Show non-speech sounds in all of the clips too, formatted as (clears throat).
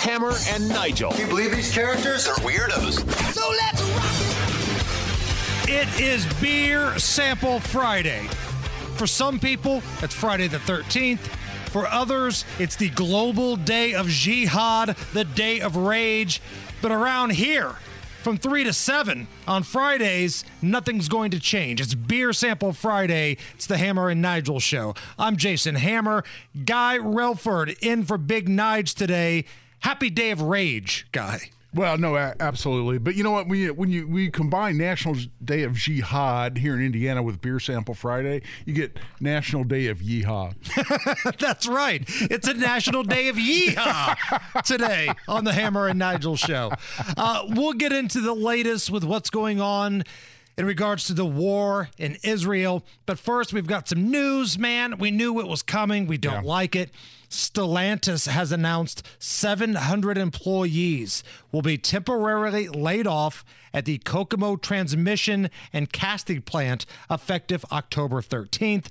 Hammer and Nigel. Can you believe these characters are weirdos? So let's rock it. It is Beer Sample Friday. For some people, it's Friday the 13th. For others, it's the global day of jihad, the day of rage. But around here, from 3 to 7 on Fridays, nothing's going to change. It's Beer Sample Friday. It's the Hammer and Nigel show. I'm Jason Hammer. Guy Relford in for Big Nige today. Happy day of rage, Guy. Well, no, absolutely. But you know what? When you, when you we combine National Day of Jihad here in Indiana with Beer Sample Friday, you get National Day of Yeehaw. (laughs) That's right. It's a National Day of Yeehaw today on the Hammer and Nigel show. Uh, we'll get into the latest with what's going on in regards to the war in Israel. But first, we've got some news, man. We knew it was coming. We don't yeah. like it. Stellantis has announced 700 employees will be temporarily laid off at the Kokomo transmission and casting plant effective October 13th.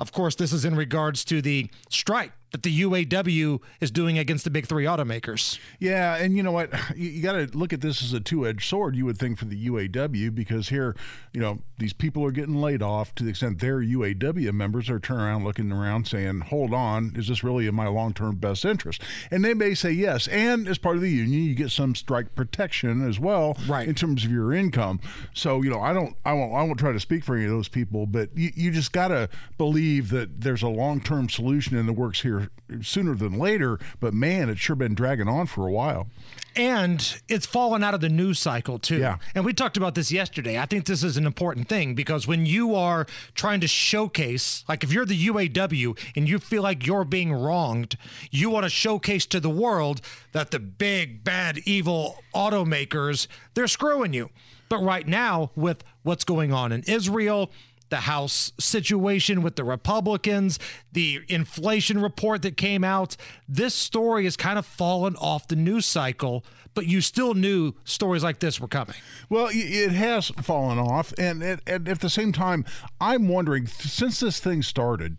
Of course, this is in regards to the strike that the UAW is doing against the big three automakers. Yeah, and you know what? (sighs) You, you got to look at this as a two-edged sword. You would think for the UAW because here, you know, these people are getting laid off to the extent their UAW members are turning around looking around saying, "Hold on, is this really in my long-term best interest?" And they may say yes. And as part of the union, you get some strike protection as well, right. in terms of your income. So you know, I don't, I won't, I won't try to speak for any of those people, but you, you just got to believe that there's a long-term solution in the works here sooner than later. But man, it's sure been dragging on for a while. And it's fallen out of the news cycle too. Yeah. And we talked about this yesterday. I think this is an important thing because when you are trying to showcase, like if you're the UAW and you feel like you're being wronged, you want to showcase to the world that the big, bad, evil automakers, they're screwing you. But right now, with what's going on in Israel, the House situation with the Republicans, the inflation report that came out. This story has kind of fallen off the news cycle, but you still knew stories like this were coming. Well, it has fallen off. And at, at the same time, I'm wondering since this thing started,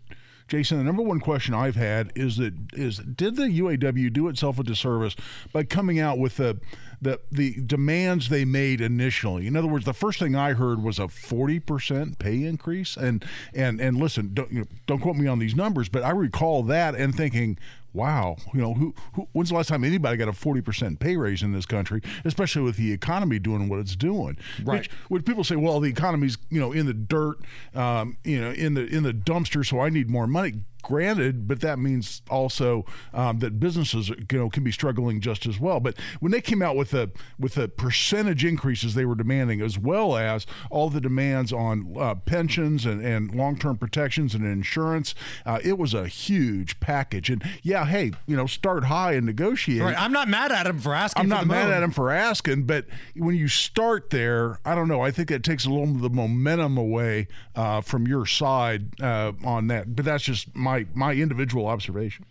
Jason, the number one question I've had is that is did the UAW do itself a disservice by coming out with the the the demands they made initially? In other words, the first thing I heard was a forty percent pay increase, and and and listen, don't you know, don't quote me on these numbers, but I recall that and thinking, wow, you know, who, who when's the last time anybody got a 40% pay raise in this country, especially with the economy doing what it's doing? Right. Which, when people say, well, the economy's, you know, in the dirt, um, you know, in the in the dumpster, so I need more money granted, but that means also um, that businesses you know can be struggling just as well. But when they came out with the with the percentage increases they were demanding, as well as all the demands on uh, pensions and, and long term protections and insurance, uh, it was a huge package. And yeah, hey, you know, start high and negotiate. Right. I'm not mad at him for asking. I'm for not mad at him for asking, but when you start there, I don't know. I think it takes a little of the momentum away uh, from your side uh, on that. But that's just my my my individual observation.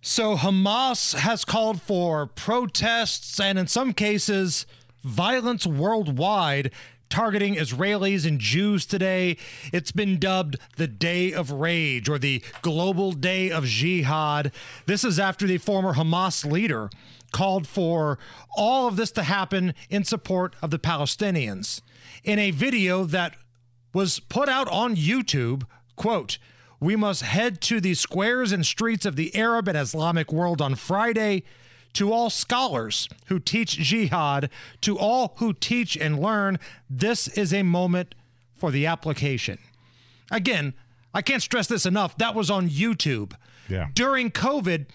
So Hamas has called for protests and in some cases violence worldwide targeting Israelis and Jews today. It's been dubbed the Day of Rage or the Global Day of Jihad. This is after the former Hamas leader called for all of this to happen in support of the Palestinians. In a video that was put out on YouTube, quote, we must head to the squares and streets of the Arab and Islamic world on Friday. To all scholars who teach jihad, to all who teach and learn, this is a moment for the application. Again, I can't stress this enough. That was on YouTube. Yeah. During COVID,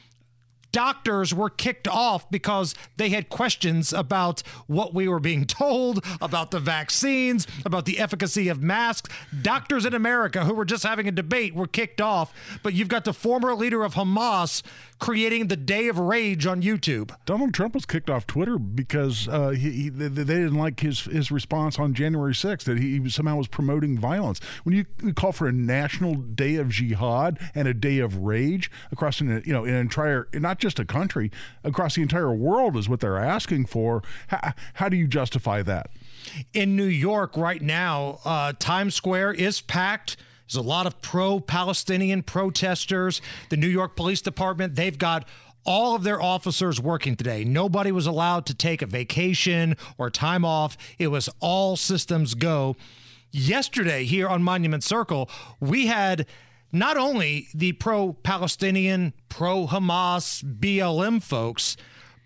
doctors were kicked off because they had questions about what we were being told, about the vaccines, about the efficacy of masks. Doctors in America who were just having a debate were kicked off, but you've got the former leader of Hamas creating the day of rage on YouTube. Donald Trump was kicked off Twitter because uh, he, he, they, didn't like his his response on January 6th that he somehow was promoting violence. When you, you call for a national day of jihad and a day of rage across an you know an entire not just a country across the entire world is what they're asking for. How, how do you justify that? In New York right now, uh, Times Square is packed. There's a lot of pro Palestinian protesters. The New York Police Department, they've got all of their officers working today. Nobody was allowed to take a vacation or time off. It was all systems go. Yesterday, here on Monument Circle, we had not only the pro Palestinian, pro Hamas, BLM folks,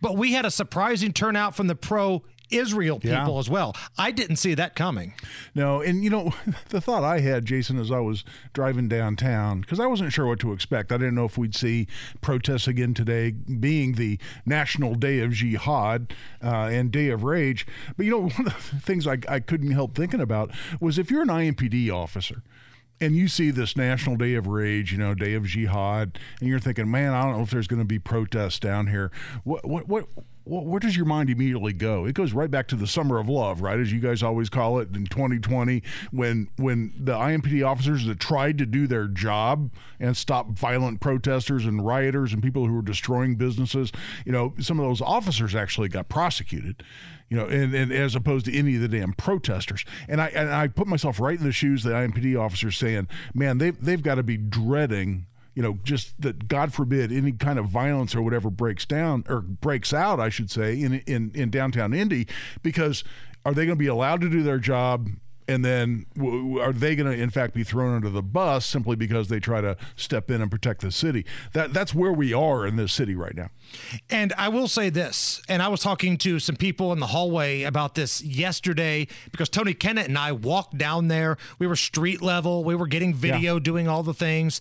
but we had a surprising turnout from the pro Israel people Yeah. as well. I didn't see that coming. No, and you know, (laughs) the thought I had, Jason, as I was driving downtown, because I wasn't sure what to expect. I didn't know if we'd see protests again today, being the National Day of Jihad uh, and Day of Rage. But you know, (laughs) one of the things I, I couldn't help thinking about was if you're an IMPD officer, and you see this National Day of Rage, you know, Day of Jihad, and you're thinking, man, I don't know if there's going to be protests down here. What, what, what, what, where does your mind immediately go? It goes right back to the summer of love, right, as you guys always call it in 2020, when when the IMPD officers that tried to do their job and stop violent protesters and rioters and people who were destroying businesses, you know, some of those officers actually got prosecuted you know, and, and as opposed to any of the damn protesters. And I and I put myself right in the shoes of the IMPD officers saying, man, they've they've got to be dreading. You know, just that God forbid any kind of violence or whatever breaks down or breaks out, I should say, in in, in downtown Indy, because are they going to be allowed to do their job? And then w- are they going to, in fact, be thrown under the bus simply because they try to step in and protect the city? That that's where we are in this city right now. And I will say this, and I was talking to some people in the hallway about this yesterday because Tony Kennett and I walked down there. We were street level, we were getting video, doing all the things.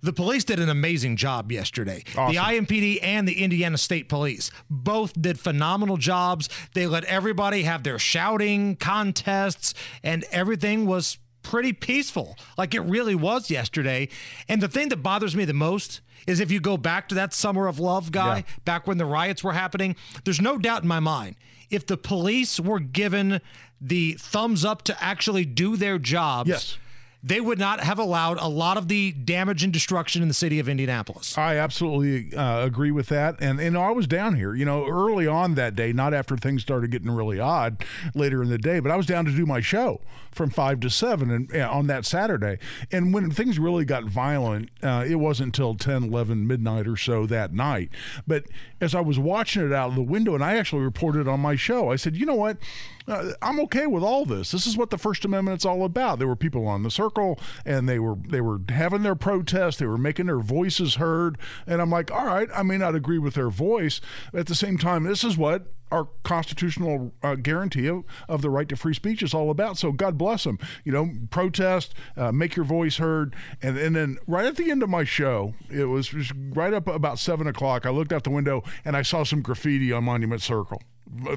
The police did an amazing job yesterday. Awesome. The IMPD and the Indiana State Police both did phenomenal jobs. They let everybody have their shouting contests, and everything was pretty peaceful, like it really was yesterday. And the thing that bothers me the most is if you go back to that summer of love guy, Yeah. back when the riots were happening, there's no doubt in my mind if the police were given the thumbs up to actually do their jobs. Yes. They would not have allowed a lot of the damage and destruction in the city of Indianapolis. I absolutely uh, agree with that. And and I was down here, you know, early on that day, not after things started getting really odd later in the day, but I was down to do my show from five to seven and on that Saturday. And when things really got violent, uh, it wasn't until 10, 11 midnight or so that night. But as I was watching it out of the window, and I actually reported on my show, I said, you know what? Uh, I'm okay with all this. This is what the First Amendment's all about. There were people on the circle, and they were they were having their protest. They were making their voices heard, and I'm like, all right. I may not agree with their voice, at the same time, this is what our constitutional uh, guarantee of, of the right to free speech is all about. So God bless them. You know, protest, uh, make your voice heard, and and then right at the end of my show, it was right up about seven o'clock. I looked out the window and I saw some graffiti on Monument Circle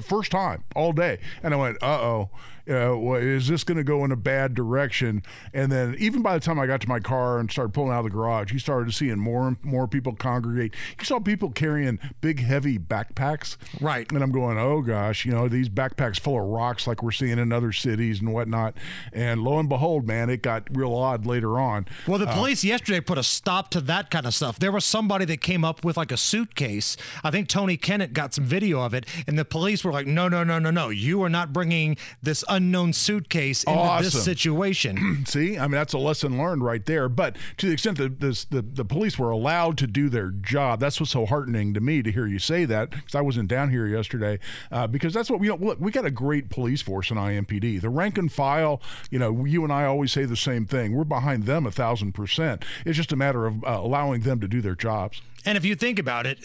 first time all day and i went uh-oh uh, is this going to go in a bad direction and then even by the time i got to my car and started pulling out of the garage you started seeing more and more people congregate you saw people carrying big heavy backpacks Right. and i'm going oh gosh you know these backpacks full of rocks like we're seeing in other cities and whatnot and lo and behold man it got real odd later on Well, the police yesterday put a stop to that kind of stuff. There was somebody that came up with like a suitcase. I think Tony Kennett got some video of it, and the police were like, "No, no, no, no, no! You are not bringing this unknown suitcase into this situation." (clears throat) See, I mean that's a lesson learned right there. But to the extent that this, the the police were allowed to do their job, that's what's so heartening to me to hear you say that because I wasn't down here yesterday. Uh, because that's what we look. We got a great police force in IMPD. The rank and file. You know, you and I always say the same thing. We're behind them a thousand percent. It's just a matter of uh, allowing them to do their jobs. and if you think about it,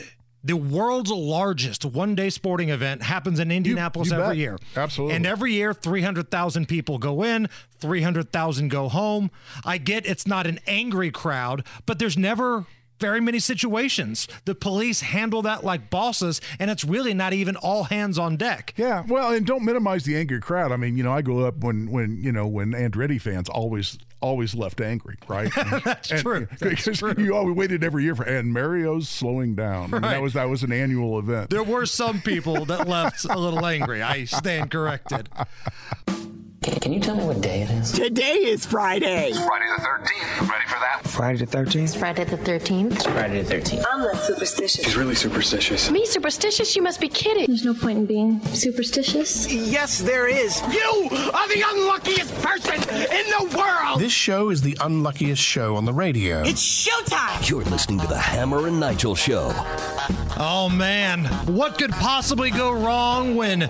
the world's largest one-day sporting event happens in Indianapolis you every bet. year. Absolutely. And every year, 300,000 people go in, 300,000 go home. I get it's not an angry crowd, but there's never very many situations. The police handle that like bosses, and it's really not even all hands on deck. Yeah, well, and don't minimize the angry crowd. I mean, you know, I grew up when when you know when Andretti fans always always left angry, right? (laughs) That's true. (laughs) That's because true. you always waited every year for and Mario's slowing down. I mean, Right. that was that was an annual event. There were some people that left a little angry. I stand corrected. (laughs) Can you tell me what day it is? Today is Friday. Friday the 13th. Ready for that? Friday the 13th? Friday the 13th. Friday the 13th. I'm not superstitious. She's really superstitious. Me superstitious? You must be kidding. There's no point in being superstitious. Yes, there is. You are the unluckiest person in the world! This show is the unluckiest show on the radio. It's showtime. You're listening to the Hammer and Nigel Show. Oh man, what could possibly go wrong when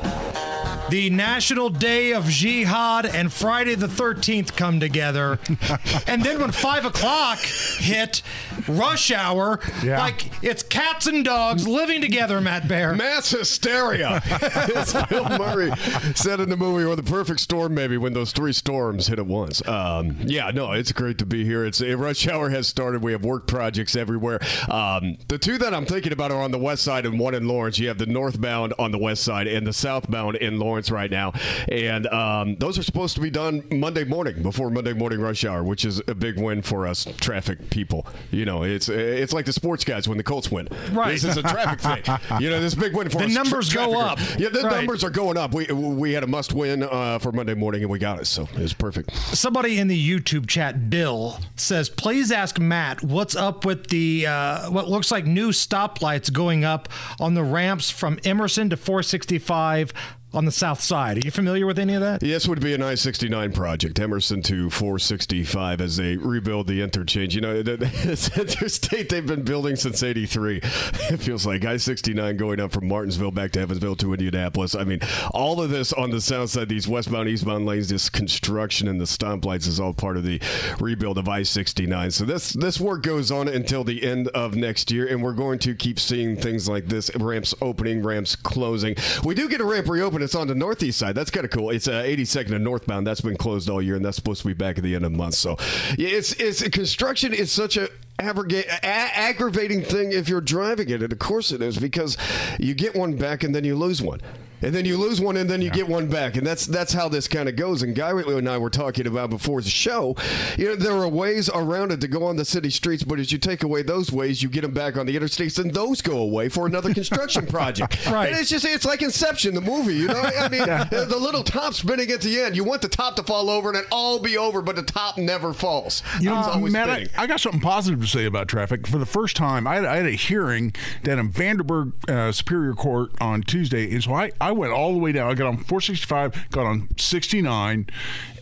the National Day of Jihad and Friday the 13th come together? (laughs) and then when 5 o'clock hit, rush hour, Yeah. like it's cats and dogs living together, Matt Bear. Mass hysteria. (laughs) As Bill Murray said in the movie, or the perfect storm, maybe when those three storms hit at once. Um, yeah, no, it's great to be here. It's rush hour has started. We have work projects everywhere. Um, the two that I'm thinking about are on the west side and one in Lawrence. You have the northbound on the west side and the southbound in Lawrence right now, and um, those are supposed to be done Monday morning before Monday morning rush hour, which is a big win for us traffic people. You know, it's it's like the sports guys when the Colts win. Right. This is a traffic thing. You know, this big win for The us. tra- numbers go up. Yeah, the Right. numbers are going up. We we had a must win uh, for Monday morning and we got it, so it was perfect. Somebody in the YouTube chat, Bill, says, "Please ask Matt what's up with the uh, what looks like new stoplights going up on the ramps from Emerson to 465 on the south side. Are you familiar with any of that?" This would be an I-69 project, Emerson to 465 as they rebuild the interchange. You know, the- (laughs) interstate they've been building since 83. (laughs) It feels like I-69 going up from Martinsville back to Evansville to Indianapolis. I mean, all of this on the south side, these westbound, eastbound lanes, this construction and the stoplights is all part of the rebuild of I-69. So this, this work goes on until the end of next year, and we're going to keep seeing things like this, ramps opening, ramps closing. We do get a ramp It's on the northeast side. That's kind of cool. It's uh, 82nd and northbound. That's been closed all year, and that's supposed to be back at the end of the month. So, yeah, it's it's construction is such a- aggravating thing if you're driving it, and of course it is because you get one back and then you lose one. And then you lose one, and then you get one back, and that's that's how this kind of goes. And Guy and I were talking about before the show. You know, there are ways around it to go on the city streets, but as you take away those ways, you get them back on the interstates, and those go away for another construction (laughs) project. Right. And it's just it's like Inception, the movie. You know, I mean, the little top spinning at the end. You want the top to fall over and it all be over, but the top never falls. You know, always Matt, I. I got something positive to say about traffic. For the first time, I had, I had a hearing down in Vanderburgh uh, Superior Court on Tuesday, and so I, I went all the way down. I got on 465, got on 69,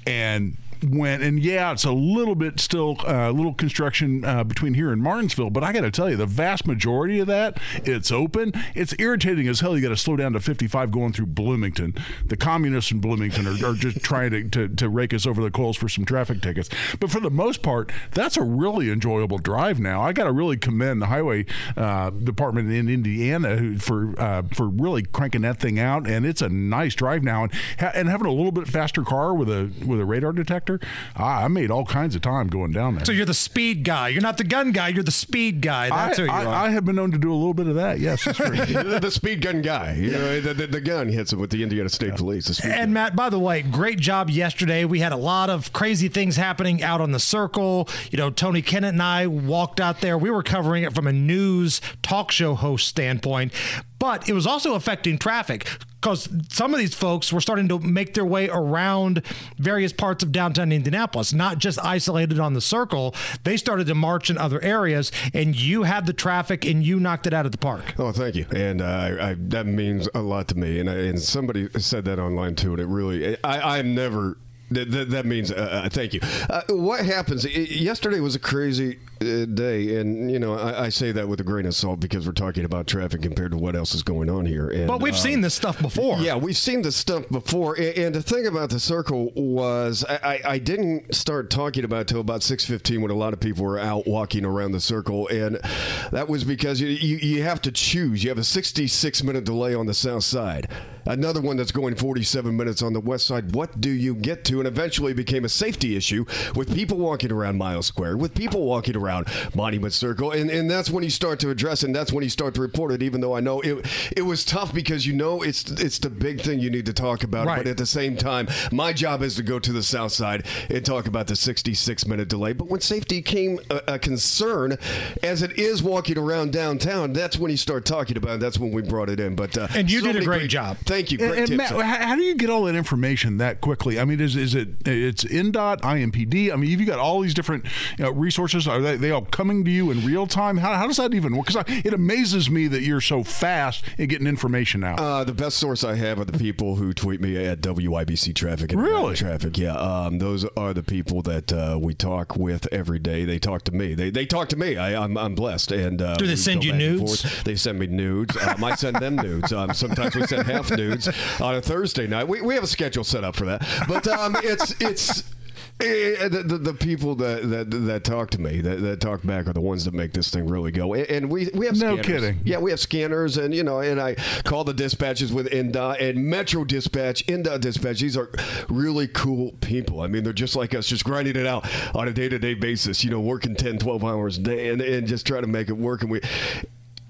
and went and yeah it's a little bit still a uh, little construction uh, between here and martinsville but i gotta tell you the vast majority of that it's open. It's irritating as hell you gotta slow down to 55 going through bloomington. The communists in bloomington are, are just trying to, to, to rake us over the coals for some traffic tickets. But for the most part that's a really enjoyable drive now. I gotta really commend the highway uh, department in indiana who, for uh, for really cranking that thing out and it's a nice drive now and, ha- and having a little bit faster car with a with a radar detector I, I made all kinds of time going down there So you're the speed guy. You're not the gun guy. You're the speed guy. That's I, who you I, are. I have been known to do a little bit of that. Yes, that's (laughs) true. the, the speed gun guy. You know, the, the, the gun hits him with the Indiana State Police. The speed gun. And Matt, by the way, great job yesterday. We had a lot of crazy things happening out on the circle. You know, Tony Kennett and I walked out there. We were covering it from a news talk show host standpoint, but it was also affecting traffic because some of these folks were starting to make their way around various parts of downtown Indianapolis, not just isolated on the circle. They started to march in other areas, and you had the traffic and you knocked it out of the park. Oh, thank you, and uh, I, I, that means a lot to me. And, I, and somebody said that online too, and it really, I, I'm never. That, that, that means uh, uh, thank you. Uh, what happens? yesterday was a crazy uh, day, and you know I, I say that with a grain of salt because we're talking about traffic compared to what else is going on here. And, But we've um, seen this stuff before. Yeah, we've seen this stuff before. And, and the thing about the circle was I, I, didn't start talking about it till about 6.15 when a lot of people were out walking around the circle. And that was because you, you, you have to choose. You have a 66 minute delay on the south side. Another one that's going 47 minutes on the west side. What do you get to? And eventually it became a safety issue with people walking around Miles Square, with people walking around Monument Circle. And, and that's when you start to address it, and that's when you start to report it, even though I know it, it was tough because you know it's it's the big thing you need to talk about. Right. But at the same time, my job is to go to the south side and talk about the 66 minute delay. But when safety came a, a concern, as it is walking around downtown, that's when you start talking about it. That's when we brought it in. But uh, And you so did a many great job. thank you. Great and tips. Matt, how, how do you get all that information that quickly? I mean, is is it it's INDOT, IMPD? I mean, you've got all these different you know, resources. Are they, they all coming to you in real time? How, how does that even work? Because it amazes me that you're so fast in getting information out. Uh, the best source I have are the people who tweet me at WIBC Traffic. And Really? Traffic, yeah. Um, those are the people that uh, we talk with every day. They talk to me. They, they talk to me. I, I'm, I'm blessed. And uh, Do they send you nudes? They send me nudes. Um, I send them nudes. Um, sometimes we send half nudes on a Thursday night. We, we have a schedule set up for that. But um, it's it's. Eh, the, the, the people that, that that talk to me that, that talk back are the ones that make this thing really go. And, and we we have No scanners. kidding. yeah we have scanners and you know and I call the dispatches with INDOT and Metro Dispatch INDOT Dispatch. These are really cool people. I mean they're just like us just grinding it out on a day-to-day basis you know working 10 12 hours a day and, and just trying to make it work. And we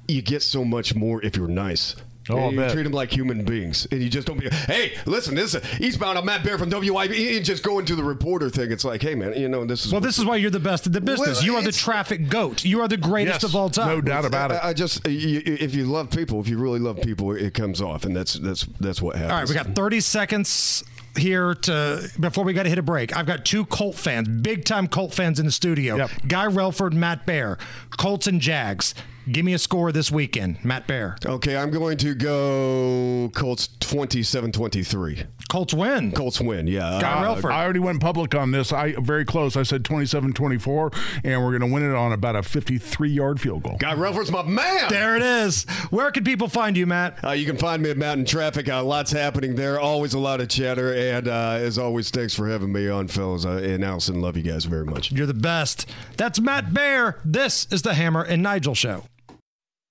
you get so much more if you're nice Oh, And you bet. treat them like human beings, and you just don't be. Hey, listen, this is Eastbound. I'm Matt Bear from WIB. And just go into the reporter thing. It's like, hey, man, you know, this is Well, this is why you're the best in the business. Well, you are the traffic goat. You are the greatest Yes, of all time. no doubt about it. I, I just you, if you love people, if you really love people, it comes off, and that's that's that's what happens. All right, we got 30 seconds here to before we got to hit a break. I've got two Colt fans, big time Colt fans in the studio. Yep. Guy Relford, Matt Bear, Colts and Jags. Give me a score this weekend, Matt Bear. Okay, I'm going to go Colts 27-23. Colts win. Colts win. Yeah. Guy Uh, Relford. I already went public on this. I very close. I said 27-24, and we're going to win it on about a 53-yard field goal. Guy Relford's my man. There it is. Where can people find you, Matt? Uh, you can find me at Mountain Traffic. Uh, lots happening there. Always a lot of chatter. And uh, as always, thanks for having me on, fellas. Uh, and Allison, love you guys very much. You're the best. That's Matt Bear. This is the Hammer and Nigel Show.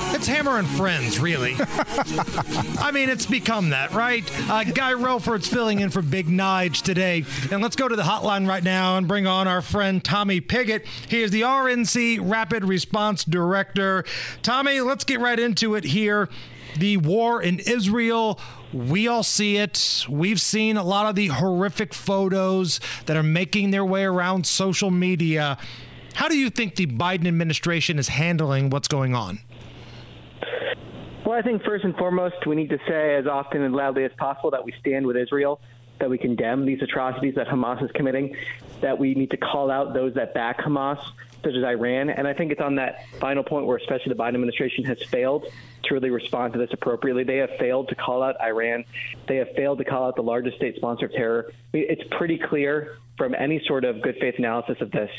It's Hammer and Friends, really. (laughs) I mean, it's become that, right? Uh, Guy Relford's filling in for Big Nige today. And let's go to the hotline right now and bring on our friend Tommy Pigott. He is the RNC Rapid Response Director. Tommy, let's get right into it here. The war in Israel. We all see it. We've seen a lot of the horrific photos that are making their way around social media. How do you think the Biden administration is handling what's going on? Well, I think first and foremost, we need to say as often and loudly as possible that we stand with Israel, that we condemn these atrocities that Hamas is committing, that we need to call out those that back Hamas, such as Iran. And I think it's on that final point where, especially the Biden administration, has failed to really respond to this appropriately. They have failed to call out Iran. They have failed to call out the largest state sponsor of terror. I mean, It's pretty clear from any sort of good faith analysis of this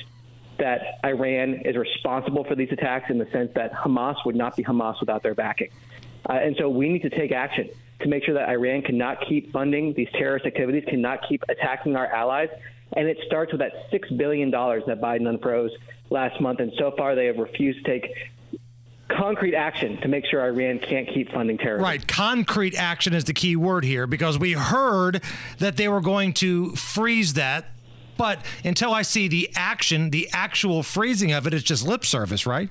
that Iran is responsible for these attacks in the sense that Hamas would not be Hamas without their backing. Uh, and so we need to take action to make sure that Iran cannot keep funding these terrorist activities, cannot keep attacking our allies. And it starts with that $6 billion that Biden unfroze last month. And so far, they have refused to take concrete action to make sure Iran can't keep funding terrorism. Right. Concrete action is the key word here because we heard that they were going to freeze that. But until I see the action, the actual freezing of it, it is just lip service, right?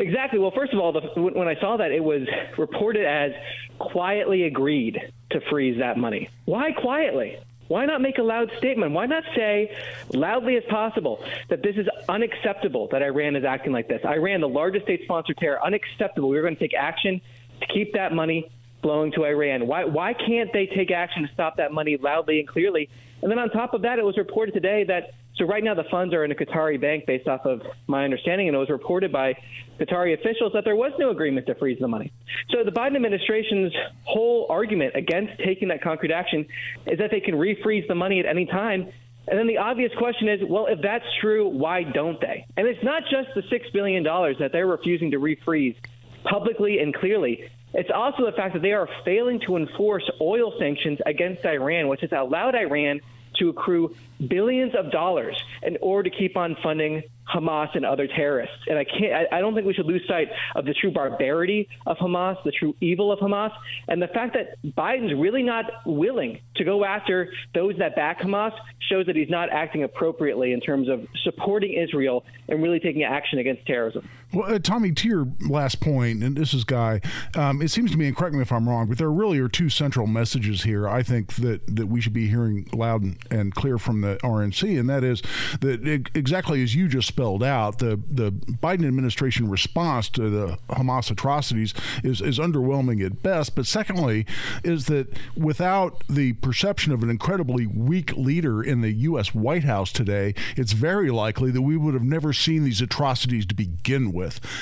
Exactly. Well, first of all, the, when I saw that, it was reported as quietly agreed to freeze that money. Why quietly? Why not make a loud statement? Why not say loudly as possible that this is unacceptable that Iran is acting like this? Iran, the largest state sponsor of terror, unacceptable. We're going to take action to keep that money flowing to Iran. Why, why can't they take action to stop that money loudly and clearly? And then on top of that, it was reported today that so right now the funds are in a Qatari bank based off of my understanding, and it was reported by Qatari officials that there was no agreement to freeze the money. So the Biden administration's whole argument against taking that concrete action is that they can refreeze the money at any time. And then the obvious question is, well, if that's true, why don't they? And it's not just the $6 billion that they're refusing to refreeze publicly and clearly. It's also the fact that they are failing to enforce oil sanctions against Iran, which has allowed Iran to accrue billions of dollars in order to keep on funding Hamas and other terrorists. And I can't. I, I don't think we should lose sight of the true barbarity of Hamas, the true evil of Hamas, and the fact that Biden's really not willing to go after those that back Hamas shows that he's not acting appropriately in terms of supporting Israel and really taking action against terrorism. Well, uh, Tommy, to your last point, and this is Guy, um, it seems to me, and correct me if I'm wrong, but there really are two central messages here. I think that that we should be hearing loud and, and clear from the RNC, and that is that it, exactly as you just spelled out, the the Biden administration response to the Hamas atrocities is is underwhelming at best. But secondly, is that without the perception of an incredibly weak leader in the U.S. White House today, it's very likely that we would have never seen these atrocities to begin with.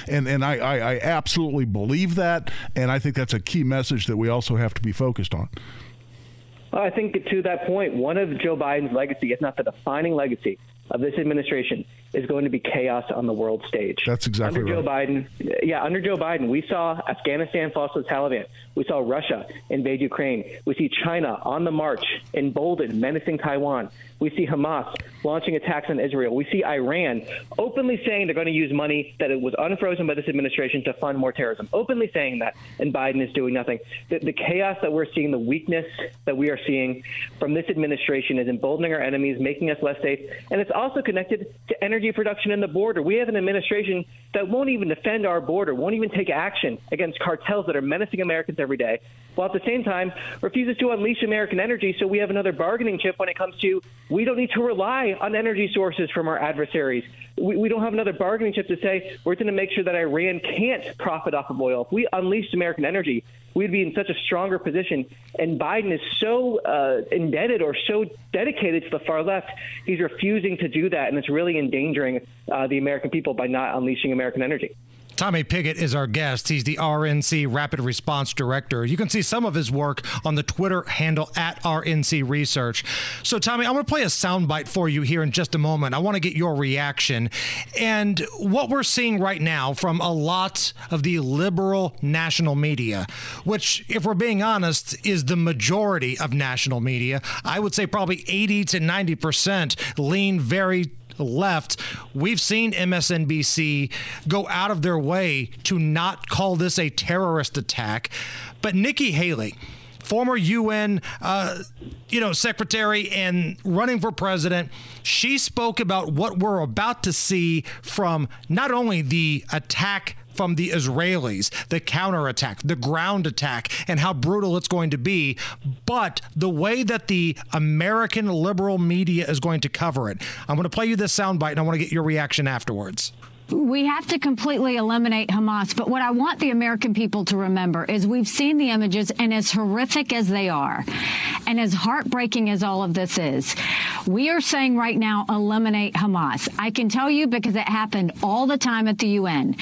And and I, I, I absolutely believe that, and I think that's a key message that we also have to be focused on. Well, I think to that point, one of Joe Biden's legacy, if not the defining legacy of this administration, is going to be chaos on the world stage. That's exactly under right. Joe Biden. Yeah, under Joe Biden, we saw Afghanistan fall to the Taliban. We saw Russia invade Ukraine. We see China on the march, emboldened, menacing Taiwan. We see Hamas launching attacks on Israel. We see Iran openly saying they're going to use money that it was unfrozen by this administration to fund more terrorism. Openly saying that, and Biden is doing nothing. The, the chaos that we're seeing, the weakness that we are seeing from this administration is emboldening our enemies, making us less safe, and it's also connected to energy production in the border. We have an administration that won't even defend our border, won't even take action against cartels that are menacing Americans every day, while at the same time refuses to unleash American energy. So we have another bargaining chip when it comes to we don't need to rely on energy sources from our adversaries. We, we don't have another bargaining chip to say we're going to make sure that Iran can't profit off of oil. If we unleashed American energy, we'd be in such a stronger position. And Biden is so uh, indebted or so dedicated to the far left, he's refusing to do that, and it's really endangering uh, the American people by not unleashing American energy. Tommy Pigott is our guest. He's the RNC Rapid Response Director. You can see some of his work on the Twitter handle at RNC Research. So, Tommy, I'm going to play a soundbite for you here in just a moment. I want to get your reaction. And what we're seeing right now from a lot of the liberal national media, which, if we're being honest, is the majority of national media, I would say probably 80 to 90% lean very left, we've seen MSNBC go out of their way to not call this a terrorist attack. But Nikki Haley, former UN, uh, you know, secretary and running for president, she spoke about what we're about to see from not only the attack from the Israelis, the counterattack, the ground attack, and how brutal it's going to be, but the way that the American liberal media is going to cover it. I'm going to play you this soundbite and I want to get your reaction afterwards. We have to completely eliminate Hamas. But what I want the American people to remember is we've seen the images, and as horrific as they are, and as heartbreaking as all of this is, we are saying right now, eliminate Hamas. I can tell you because it happened all the time at the UN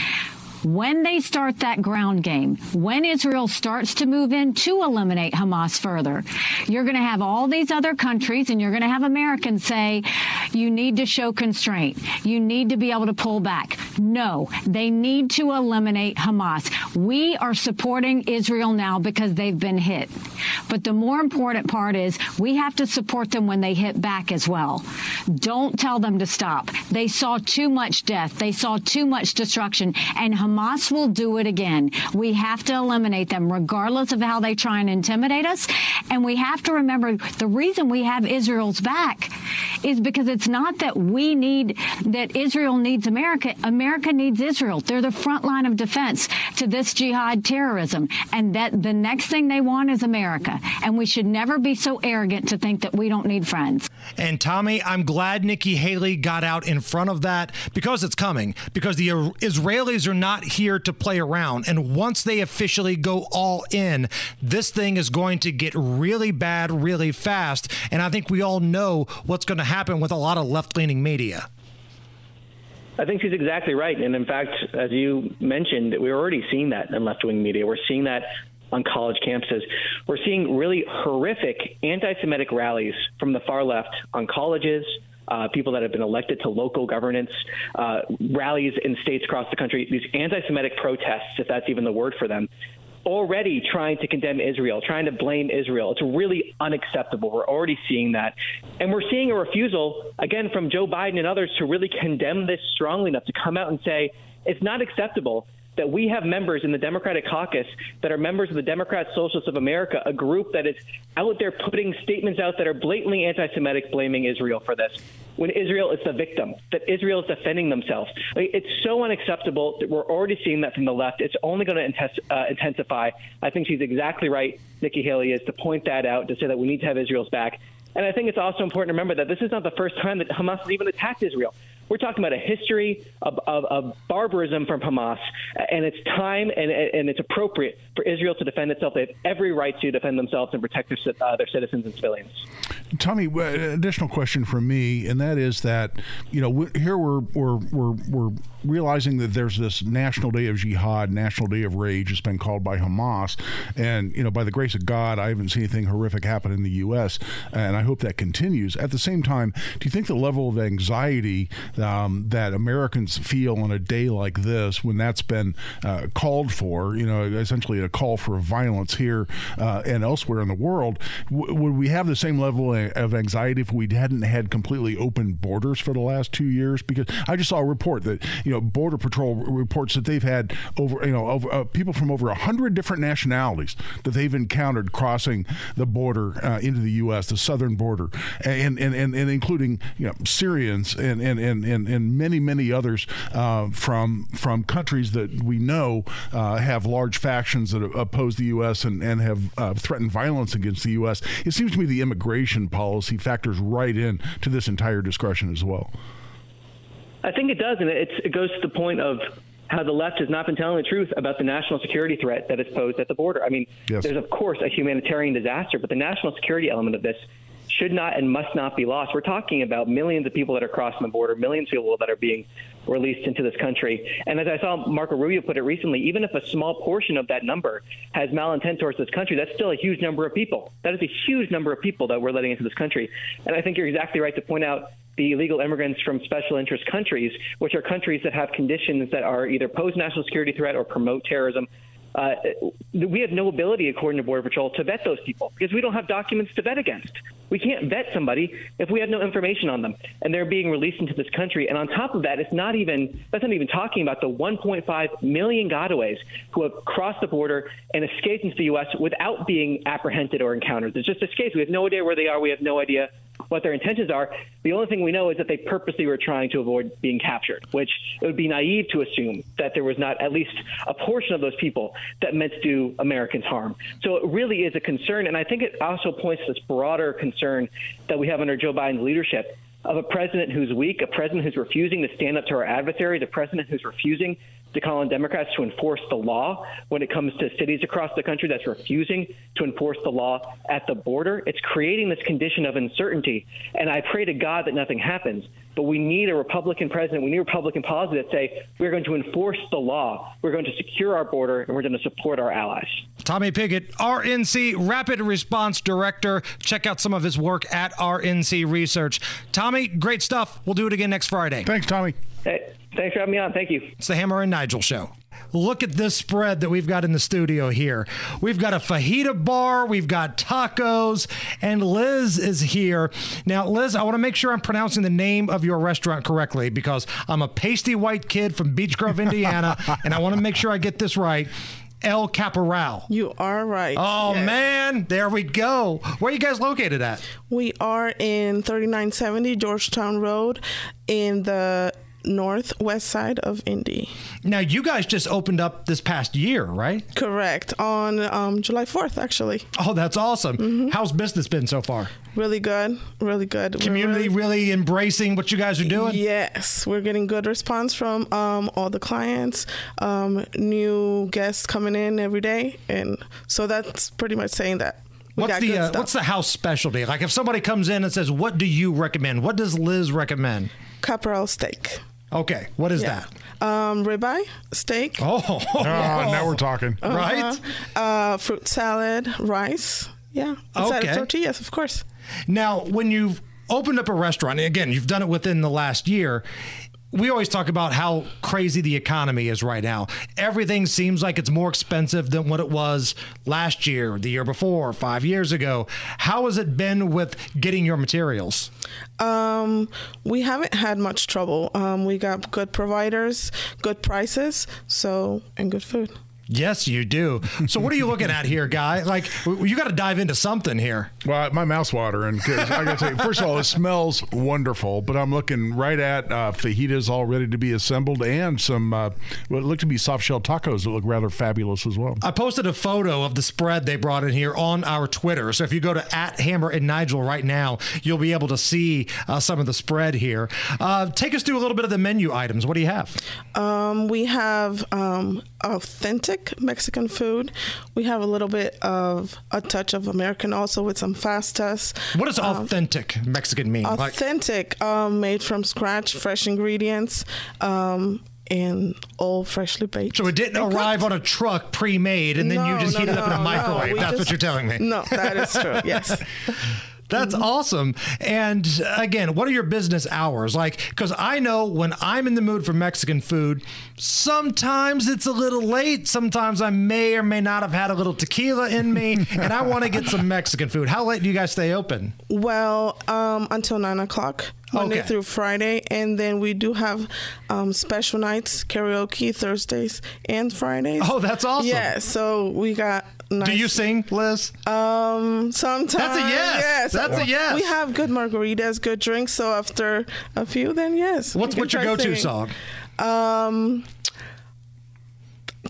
when they start that ground game, when Israel starts to move in to eliminate Hamas further, you're going to have all these other countries and you're going to have Americans say, you need to show constraint. You need to be able to pull back. No, they need to eliminate Hamas. We are supporting Israel now because they've been hit. But the more important part is we have to support them when they hit back as well. Don't tell them to stop. They saw too much death. They saw too much destruction and Hamas Hamas will do it again. We have to eliminate them regardless of how they try and intimidate us. And we have to remember the reason we have Israel's back is because it's not that we need, that Israel needs America. America needs Israel. They're the front line of defense to this jihad terrorism. And that the next thing they want is America. And we should never be so arrogant to think that we don't need friends. And Tommy, I'm glad Nikki Haley got out in front of that because it's coming, because the Israelis are not here to play around. And once they officially go all in, this thing is going to get really bad really fast. And I think we all know what's going to happen with a lot of left leaning media. I think she's exactly right. And in fact, as you mentioned, we're already seeing that in left wing media. We're seeing that on college campuses. We're seeing really horrific anti Semitic rallies from the far left on colleges, uh, people that have been elected to local governance, uh, rallies in states across the country, these anti Semitic protests, if that's even the word for them. already trying to condemn Israel, trying to blame Israel. It's really unacceptable. We're already seeing that. And we're seeing a refusal, again, from Joe Biden and others to really condemn this strongly enough to come out and say it's not acceptable that we have members in the Democratic caucus that are members of the Democrat Socialists of America, a group that is out there putting statements out that are blatantly anti Semitic, blaming Israel for this, when Israel is the victim, that Israel is defending themselves. Like, it's so unacceptable that we're already seeing that from the left. It's only going to uh, intensify. I think she's exactly right, Nikki Haley is, to point that out, to say that we need to have Israel's back. And I think it's also important to remember that this is not the first time that Hamas has even attacked Israel. We're talking about a history of, of, of barbarism from Hamas, and it's time and, and it's appropriate for Israel to defend itself. They have every right to defend themselves and protect their, uh, their citizens and civilians. Tommy, additional question from me, and that is that you know here we're we're we're, we're realizing that there's this National Day of Jihad, National Day of Rage, it's been called by Hamas, and you know by the grace of God, I haven't seen anything horrific happen in the U.S., and I hope that continues. At the same time, do you think the level of anxiety um, that Americans feel on a day like this, when that's been uh, called for, you know, essentially a call for violence here uh, and elsewhere in the world, w- would we have the same level of anxiety if we hadn't had completely open borders for the last two years? Because I just saw a report that you know Border Patrol reports that they've had over you know over, uh, people from over hundred different nationalities that they've encountered crossing the border uh, into the U.S., the southern border, and and, and, and including you know Syrians and and, and, and, and many many others uh, from from countries that we know uh, have large factions that oppose the U.S. and and have uh, threatened violence against the U.S. It seems to me the immigration policy factors right in to this entire discussion as well. I think it does, and it goes to the point of how the left has not been telling the truth about the national security threat that is posed at the border. I mean, yes. there's of course a humanitarian disaster, but the national security element of this should not and must not be lost. We're talking about millions of people that are crossing the border, millions of people that are being released into this country. And as I saw Marco Rubio put it recently, even if a small portion of that number has malintent towards this country, that's still a huge number of people. That is a huge number of people that we're letting into this country. And I think you're exactly right to point out the illegal immigrants from special interest countries, which are countries that have conditions that are either pose national security threat or promote terrorism. Uh, we have no ability, according to Border Patrol, to vet those people because we don't have documents to vet against. We can't vet somebody if we have no information on them, and they're being released into this country. And on top of that, it's not even that's not even talking about the 1.5 million gotaways who have crossed the border and escaped into the U.S. without being apprehended or encountered. It's just escapes. We have no idea where they are. We have no idea what their intentions are. The only thing we know is that they purposely were trying to avoid being captured, which it would be naive to assume that there was not at least a portion of those people that meant to do Americans harm. So it really is a concern. And I think it also points to this broader concern that we have under Joe Biden's leadership of a president who's weak, a president who's refusing to stand up to our adversaries, a president who's refusing to call on Democrats to enforce the law when it comes to cities across the country that's refusing to enforce the law at the border. It's creating this condition of uncertainty. And I pray to God that nothing happens. But we need a Republican president. We need Republican policy that say we're going to enforce the law. We're going to secure our border and we're going to support our allies. Tommy Pigott, RNC Rapid Response Director. Check out some of his work at RNC Research. Tommy, great stuff. We'll do it again next Friday. Thanks, Tommy. Hey. Thanks for having me on. Thank you. It's the Hammer and Nigel show. Look at this spread that we've got in the studio here. We've got a fajita bar, we've got tacos, and Liz is here. Now, Liz, I want to make sure I'm pronouncing the name of your restaurant correctly because I'm a pasty white kid from Beech Grove, Indiana, (laughs) and I want to make sure I get this right. El Caporal. You are right. Oh yes. man, there we go. Where are you guys located at? We are in 3970 Georgetown Road in the northwest side of Indy. Now, you guys just opened up this past year, right? Correct. On um, July 4th, actually. Oh, that's awesome. Mm-hmm. How's business been so far? Really good. Really good. Community really, really, embracing what you guys are doing? Yes. We're getting good response from um, all the clients, um, new guests coming in every day. And so that's pretty much saying that What's the uh, what's the house specialty? Like if somebody comes in and says, "What do you recommend?" What does Liz recommend? Caporal steak. Okay, what is yeah. that? Um, ribeye, steak. Oh, (laughs) oh now we're talking. Uh-huh. Right? Uh, fruit salad, rice. Yeah. Okay. tortillas, of course. Now, when you've opened up a restaurant, again, you've done it within the last year. We always talk about how crazy the economy is right now. Everything seems like it's more expensive than what it was last year, the year before, five years ago. How has it been with getting your materials? Um, we haven't had much trouble. Um, we got good providers, good prices, so and good food. Yes, you do. So, what are you looking at here, guy? Like, you got to dive into something here. Well, my mouth's watering because I got to tell you, first of all, it smells wonderful. But I'm looking right at uh, fajitas all ready to be assembled and some uh, what look to be soft shell tacos that look rather fabulous as well. I posted a photo of the spread they brought in here on our Twitter. So if you go to at Hammer and Nigel right now, you'll be able to see uh, some of the spread here. Uh, take us through a little bit of the menu items. What do you have? Um, we have um, authentic Mexican food. We have a little bit of a touch of American also with some fastas. What does authentic um, Mexican mean? Authentic, like- um, made from scratch, fresh ingredients. Um, and all freshly baked. So it didn't arrive on a truck pre-made, and then no, you just no, heat it no, up in a microwave. That's just, what you're telling me. No, that is true. (laughs) Yes. That's mm-hmm. awesome. And again, what are your business hours? Like, because I know when I'm in the mood for Mexican food, sometimes it's a little late. Sometimes I may or may not have had a little tequila in me, (laughs) and I want to get some Mexican food. How late do you guys stay open? Well, um, until nine o'clock. Monday Okay. through Friday, and then we do have um, special nights, karaoke Thursdays and Fridays. Oh, that's awesome. Yeah, so we got. Nice, Do you sing, Liz? Um, sometimes. That's a yes. Yes. That's a yes. We have good margaritas, good drinks. So after a few, then yes. What's what's your go-to singing. song? Um,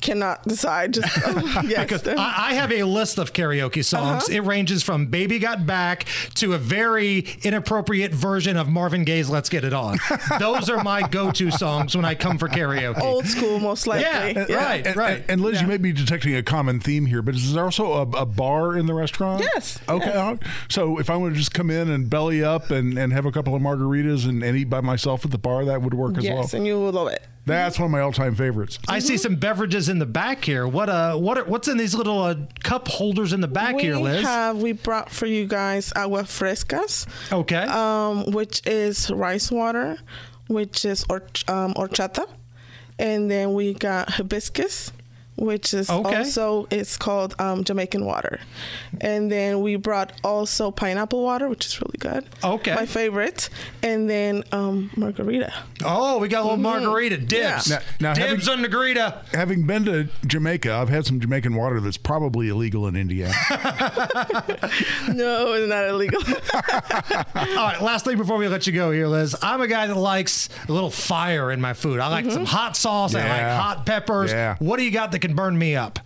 cannot decide. Just (laughs) yes. Because I, I have a list of karaoke songs. Uh-huh. It ranges from "Baby Got Back" to a very inappropriate version of Marvin Gaye's "Let's Get It On." (laughs) Those are my go-to songs when I come for karaoke. Old school, most likely. Yeah, right, and, right. And, and Liz, you may be detecting a common theme here, but is there also a, a bar in the restaurant? Yes, Okay. yes. So if I want to just come in and belly up and, and have a couple of margaritas and, and eat by myself at the bar, that would work as yes, well. and you will love it. That's one of my all-time favorites. I see some beverages in the back here. What uh, what are, what's in these little uh, cup holders in the back we here, Liz? We have we brought for you guys agua frescas. Okay. Um, which is rice water, which is or, um, horchata, and then we got hibiscus. Which is Okay. also it's called um, Jamaican water, and then we brought also pineapple water, which is really good. Okay. my favorite, and then um, margarita. oh, we got a little margarita dibs. Now- now having- dibs on the margarita. Having been to Jamaica, I've had some Jamaican water that's probably illegal in India. (laughs) no, it's not illegal. (laughs) All right, last thing before we let you go here, Liz. I'm a guy that likes a little fire in my food. I like some hot sauce. I like hot peppers. Yeah. What do you got that can burn me up?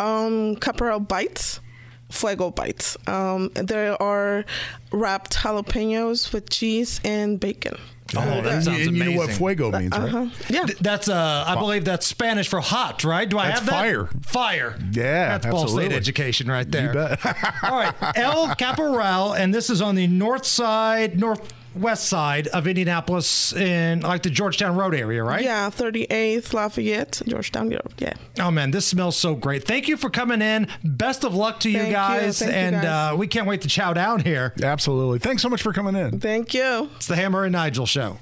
um, Caporal bites, fuego bites. Um, there are wrapped jalapenos with cheese and bacon. Oh, that and, sounds and you know what fuego means, Uh-huh. right? Yeah. Th- That's uh, I believe that's Spanish for hot, right? Do I That's have that? fire. Fire. Yeah, that's Ball State education right there. bet. (laughs) All right, El Caporal, and this is on the north side, northwest side of Indianapolis, in like the Georgetown Road area, right? Yeah, 38th Lafayette, Georgetown, Europe. Yeah. Oh man, this smells so great. Thank you for coming in. Best of luck to you Thank you. guys, Thank you, and guys. Uh, we can't wait to chow down here. Absolutely. Thanks so much for coming in. Thank you. It's the Hammer and Nigel show.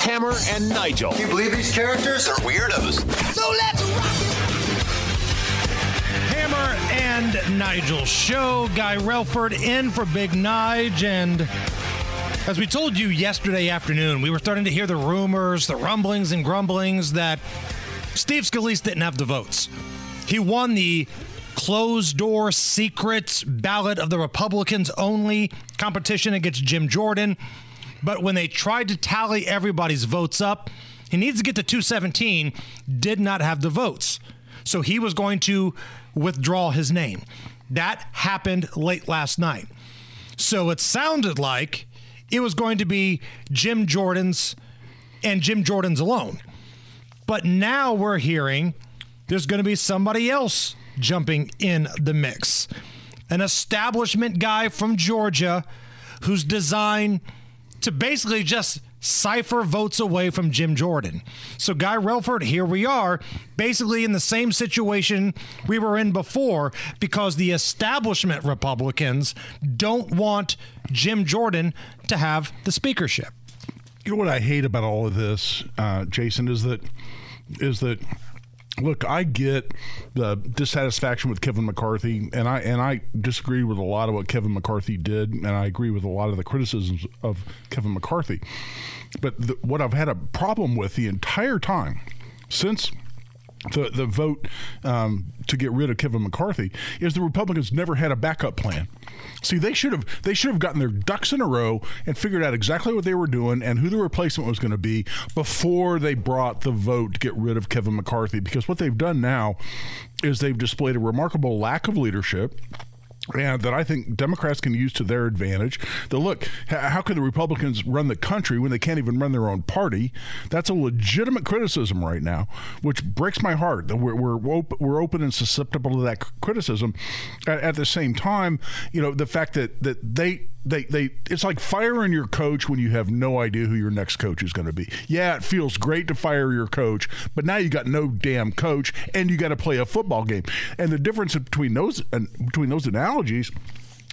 Hammer and Nigel. You believe these characters are weirdos? So let's rock Hammer and Nigel show. Guy Relford in for Big Nige. And as we told you yesterday afternoon, we were starting to hear the rumors, the rumblings and grumblings that Steve Scalise didn't have the votes. He won the closed door secret ballot of the Republicans only competition against Jim Jordan. But when they tried to tally everybody's votes up, he needs to get to 217, did not have the votes. So he was going to withdraw his name. That happened late last night. So it sounded like it was going to be Jim Jordan's and Jim Jordan's alone. But now we're hearing there's going to be somebody else jumping in the mix. An establishment guy from Georgia who's designed to basically just cipher votes away from Jim Jordan. So, Guy Relford, here we are, basically in the same situation we were in before because the establishment Republicans don't want Jim Jordan to have the speakership. You know what I hate about all of this, uh, Jason, is that is that look, I get the dissatisfaction with Kevin McCarthy, and I and I disagree with a lot of what Kevin McCarthy did, and I agree with a lot of the criticisms of Kevin McCarthy. But the, what I've had a problem with the entire time since the the vote um, to get rid of Kevin McCarthy is the Republicans never had a backup plan. See, they should have they should have gotten their ducks in a row and figured out exactly what they were doing and who the replacement was going to be before they brought the vote to get rid of Kevin McCarthy. Because what they've done now is they've displayed a remarkable lack of leadership and that I think Democrats can use to their advantage. The look, how can the Republicans run the country when they can't even run their own party? That's a legitimate criticism right now, which breaks my heart. That we're we're, op- we're open and susceptible to that criticism. At, at the same time, you know, the fact that that they they they it's like firing your coach when you have no idea who your next coach is going to be. Yeah, it feels great to fire your coach, but now you got no damn coach and you got to play a football game. And the difference between those and between those analogies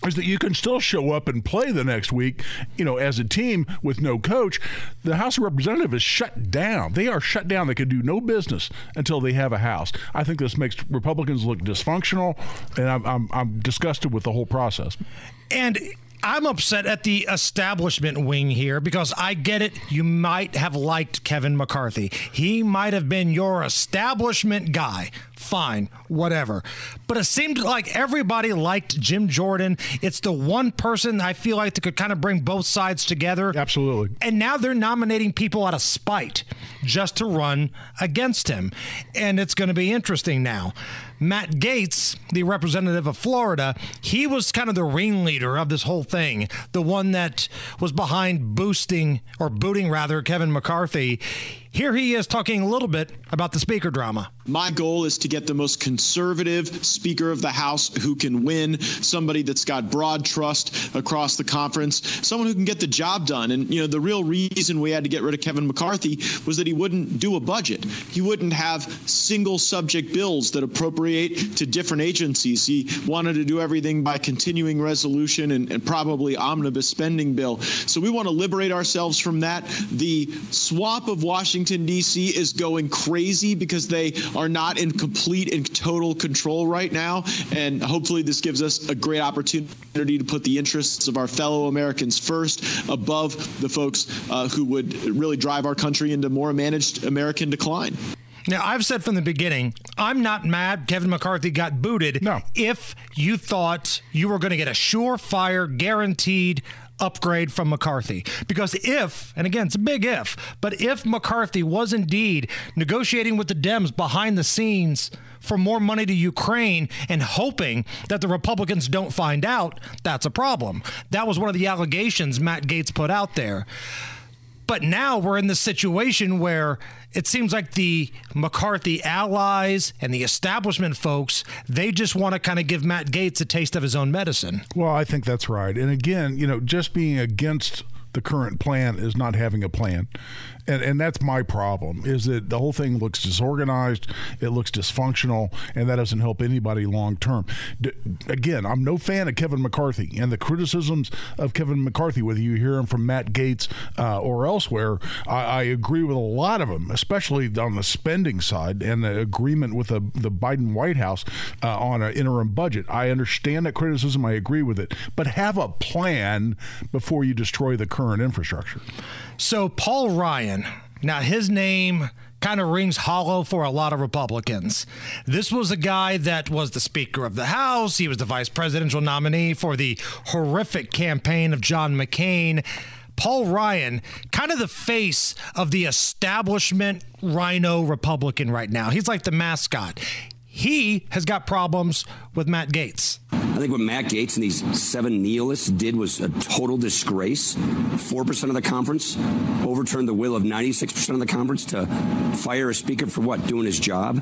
is that you can still show up and play the next week, you know, as a team with no coach. The House of Representatives is shut down. They are shut down. They can do no business until they have a House. I think this makes Republicans look dysfunctional, and I'm, I'm, I'm disgusted with the whole process. And I'm upset at the establishment wing here because I get it. You might have liked Kevin McCarthy. He might have been your establishment guy. Fine, whatever. But it seemed like everybody liked Jim Jordan. It's the one person I feel like that could kind of bring both sides together. Absolutely. And now they're nominating people out of spite just to run against him. And it's going to be interesting now. Matt Gaetz, the representative of Florida, he was kind of the ringleader of this whole thing, the one that was behind boosting or booting rather Kevin McCarthy. Here he is talking a little bit about the speaker drama. My goal is to get the most conservative Speaker of the House who can win, somebody that's got broad trust across the conference, someone who can get the job done. And, you know, the real reason we had to get rid of Kevin McCarthy was that he wouldn't do a budget. He wouldn't have single subject bills that appropriate to different agencies. He wanted to do everything by continuing resolution and, and probably omnibus spending bill. So we want to liberate ourselves from that. The swamp of Washington, D.C. is going crazy because they are not in complete and total control right now. And hopefully, this gives us a great opportunity to put the interests of our fellow Americans first above the folks uh, who would really drive our country into more managed American decline. Now, I've said from the beginning, I'm not mad Kevin McCarthy got booted no. if you thought you were going to get a surefire, guaranteed upgrade from McCarthy. Because if, and again, it's a big if, but if McCarthy was indeed negotiating with the Dems behind the scenes for more money to Ukraine and hoping that the Republicans don't find out, that's a problem. That was one of the allegations Matt Gaetz put out there. But now we're in the situation where it seems like the McCarthy allies and the establishment folks, they just want to kind of give Matt Gaetz a taste of his own medicine. Well, I think that's right. And again, you know, just being against the current plan is not having a plan. And, and that's my problem is that the whole thing looks disorganized, it looks dysfunctional, and that doesn't help anybody long term. D- again, I'm no fan of Kevin McCarthy and the criticisms of Kevin McCarthy, whether you hear them from Matt Gaetz uh, or elsewhere. I, I, agree with a lot of them, especially on the spending side and the agreement with the, the Biden White House uh, on an interim budget. I understand that criticism, I agree with it, but have a plan before you destroy the current infrastructure. So, Paul Ryan, now his name kind of rings hollow for a lot of Republicans. This was a guy that was the Speaker of the House, he was the vice presidential nominee for the horrific campaign of John McCain. Paul Ryan, kind of the face of the establishment rhino Republican right now. He's like the mascot. He has got problems with Matt Gaetz. I think what Matt Gaetz and these seven nihilists did was a total disgrace. 4% of the conference overturned the will of 96% of the conference to fire a speaker for what? Doing his job.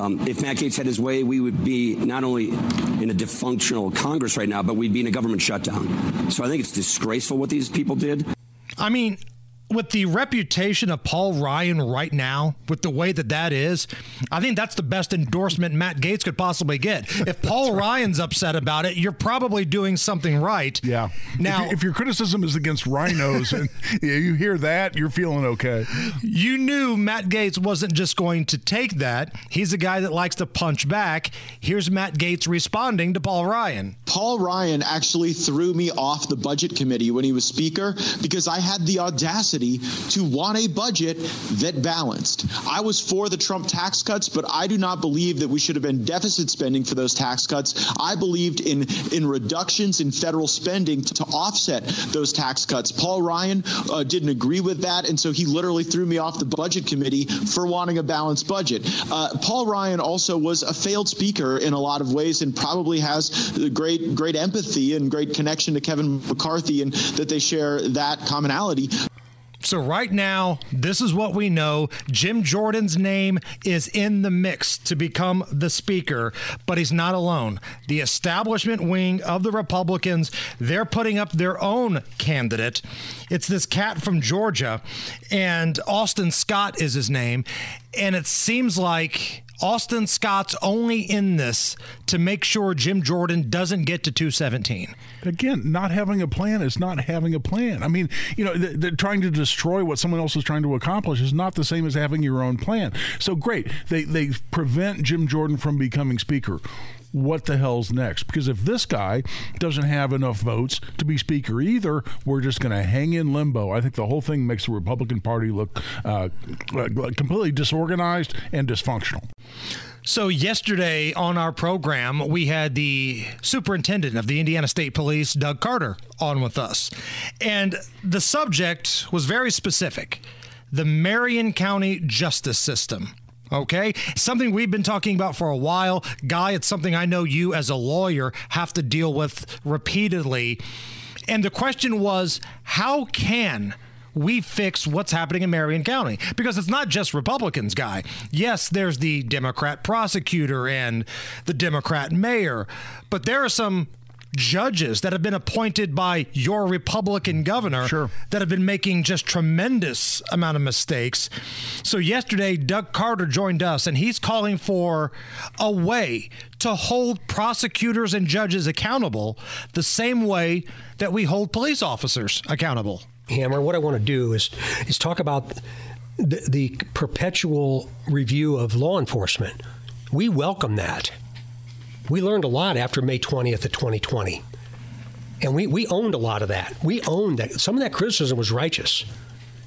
Um, if Matt Gates had his way, we would be not only in a dysfunctional Congress right now, but we'd be in a government shutdown. So I think it's disgraceful what these people did. I mean, with the reputation of Paul Ryan right now, with the way that that is, I think that's the best endorsement Matt Gaetz could possibly get. If Paul right. Ryan's upset about it, you're probably doing something right. Yeah. Now, if, if your criticism is against rhinos and (laughs) you hear that, you're feeling okay. You knew Matt Gaetz wasn't just going to take that. He's a guy that likes to punch back. Here's Matt Gaetz responding to Paul Ryan. Paul Ryan actually threw me off the budget committee when he was speaker because I had the audacity to want a budget that balanced. I was for the Trump tax cuts, but I do not believe that we should have been deficit spending for those tax cuts. I believed in in reductions in federal spending to, to offset those tax cuts. Paul Ryan uh, didn't agree with that, and so he literally threw me off the budget committee for wanting a balanced budget. Uh, Paul Ryan also was a failed speaker in a lot of ways, and probably has great great empathy and great connection to Kevin McCarthy, and that they share that commonality. So, right now, this is what we know. Jim Jordan's name is in the mix to become the speaker, but he's not alone. The establishment wing of the Republicans, they're putting up their own candidate. It's this cat from Georgia, and Austin Scott is his name. And it seems like Austin Scott's only in this to make sure Jim Jordan doesn't get to 217. Again, not having a plan is not having a plan. I mean, you know, the, the, trying to destroy what someone else is trying to accomplish is not the same as having your own plan. So great, they they prevent Jim Jordan from becoming speaker what the hell's next? Because if this guy doesn't have enough votes to be speaker either, we're just going to hang in limbo. I think the whole thing makes the Republican Party look uh, completely disorganized and dysfunctional. So, yesterday on our program, we had the superintendent of the Indiana State Police, Doug Carter, on with us. And the subject was very specific the Marion County justice system. Okay. Something we've been talking about for a while. Guy, it's something I know you as a lawyer have to deal with repeatedly. And the question was how can we fix what's happening in Marion County because it's not just Republicans, guy. Yes, there's the Democrat prosecutor and the Democrat mayor, but there are some judges that have been appointed by your Republican governor sure. that have been making just tremendous amount of mistakes. So yesterday Doug Carter joined us and he's calling for a way to hold prosecutors and judges accountable the same way that we hold police officers accountable. Hammer, what I want to do is is talk about the, the perpetual review of law enforcement. We welcome that. We learned a lot after May 20th of 2020. And we, we owned a lot of that. We owned that. Some of that criticism was righteous.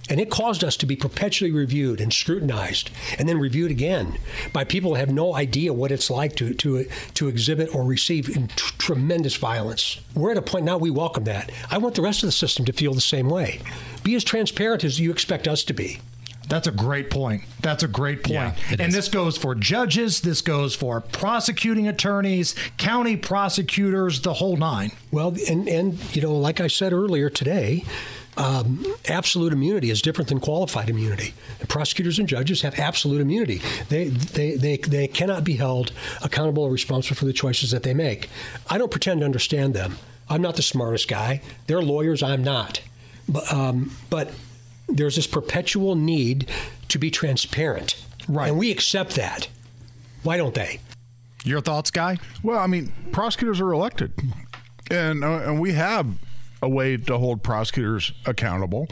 And it caused us to be perpetually reviewed and scrutinized and then reviewed again by people who have no idea what it's like to, to, to exhibit or receive t- tremendous violence. We're at a point now we welcome that. I want the rest of the system to feel the same way. Be as transparent as you expect us to be. That's a great point. That's a great point. Yeah, and is. this goes for judges, this goes for prosecuting attorneys, county prosecutors, the whole nine. Well, and and you know, like I said earlier today, um, absolute immunity is different than qualified immunity. The prosecutors and judges have absolute immunity. They, they, they, they cannot be held accountable or responsible for the choices that they make. I don't pretend to understand them. I'm not the smartest guy. They're lawyers. I'm not. But, um, but there's this perpetual need to be transparent. Right. And we accept that. Why don't they? Your thoughts, Guy? Well, I mean, prosecutors are elected. And, uh, and we have a way to hold prosecutors accountable,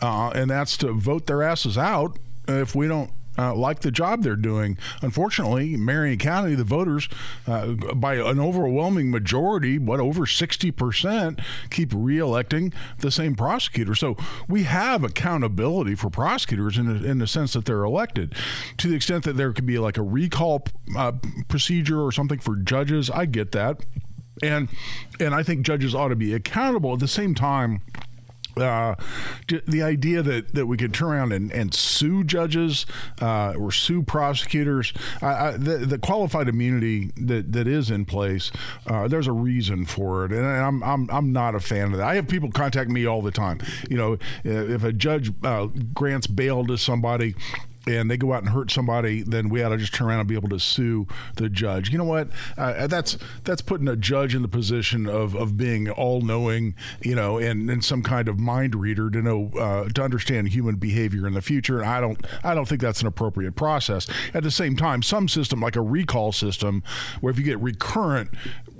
uh, and that's to vote their asses out if we don't uh, like the job they're doing. Unfortunately, Marion County, the voters, uh, by an overwhelming majority, what over 60%, keep reelecting the same prosecutor. So we have accountability for prosecutors in, in the sense that they're elected. To the extent that there could be like a recall uh, procedure or something for judges, I get that. And and I think judges ought to be accountable at the same time uh, the idea that, that we could turn around and, and sue judges uh, or sue prosecutors, I, the, the, qualified immunity that, that is in place, uh, there's a reason for it, and I'm, I'm I'm not a fan of that. I have people contact me all the time. You know, if a judge uh, grants bail to somebody and they go out and hurt somebody, then we ought to just turn around and be able to sue the judge. You know what? Uh, that's that's putting a judge in the position of, of being all knowing, you know, and, and some kind of mind reader to know uh, to understand human behavior in the future. And I don't I don't think that's an appropriate process. At the same time, some system like a recall system, where if you get recurrent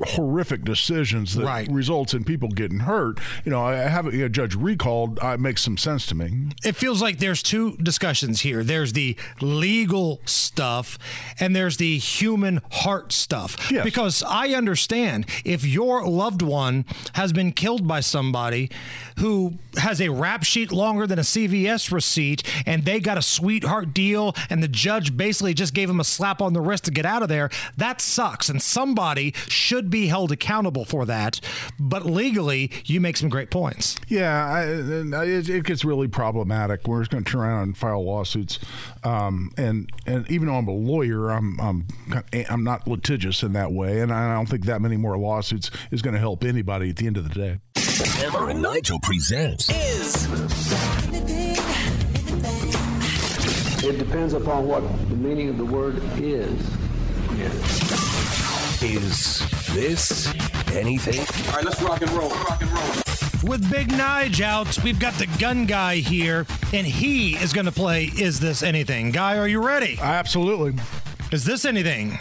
horrific decisions that Right. results in people getting hurt, you know, having a judge recalled uh, makes some sense to me. It feels like there's two discussions here. There's the legal stuff and there's the human heart stuff. Because I understand if your loved one has been killed by somebody who has a rap sheet longer than a CVS receipt and they got a sweetheart deal and the judge basically just gave him a slap on the wrist to get out of there, that sucks. And somebody should be held accountable for that. But legally, you make some great points. Yeah, I, I- it, it gets really problematic. We're just going to turn around and file lawsuits, um, and and even though I'm a lawyer, I'm I'm I'm not litigious in that way, and I don't think that many more lawsuits is going to help anybody at the end of the day. Hammer and Nigel presents Is. It depends upon what the meaning of the word is. Is This Anything? All right, let's rock and roll. Rock and roll. With Big Nige out, we've got the gun guy here, and he is going to play Is This Anything? Guy, are you ready? Absolutely. Is this anything?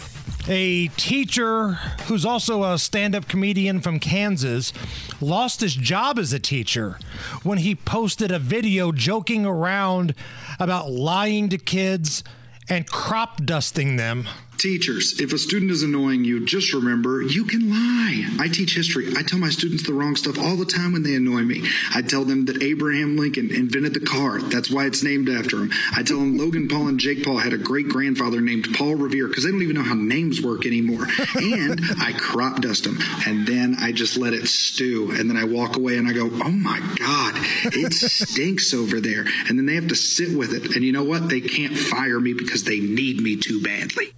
A teacher who's also a stand up comedian from Kansas lost his job as a teacher when he posted a video joking around about lying to kids and crop dusting them. Teachers, if a student is annoying you, just remember you can lie. I teach history. I tell my students the wrong stuff all the time when they annoy me. I tell them that Abraham Lincoln invented the car. That's why it's named after him. I tell them Logan Paul and Jake Paul had a great grandfather named Paul Revere because they don't even know how names work anymore. (laughs) and I crop dust them. And then I just let it stew. And then I walk away and I go, oh my God, it (laughs) stinks over there. And then they have to sit with it. And you know what? They can't fire me because they need me too badly.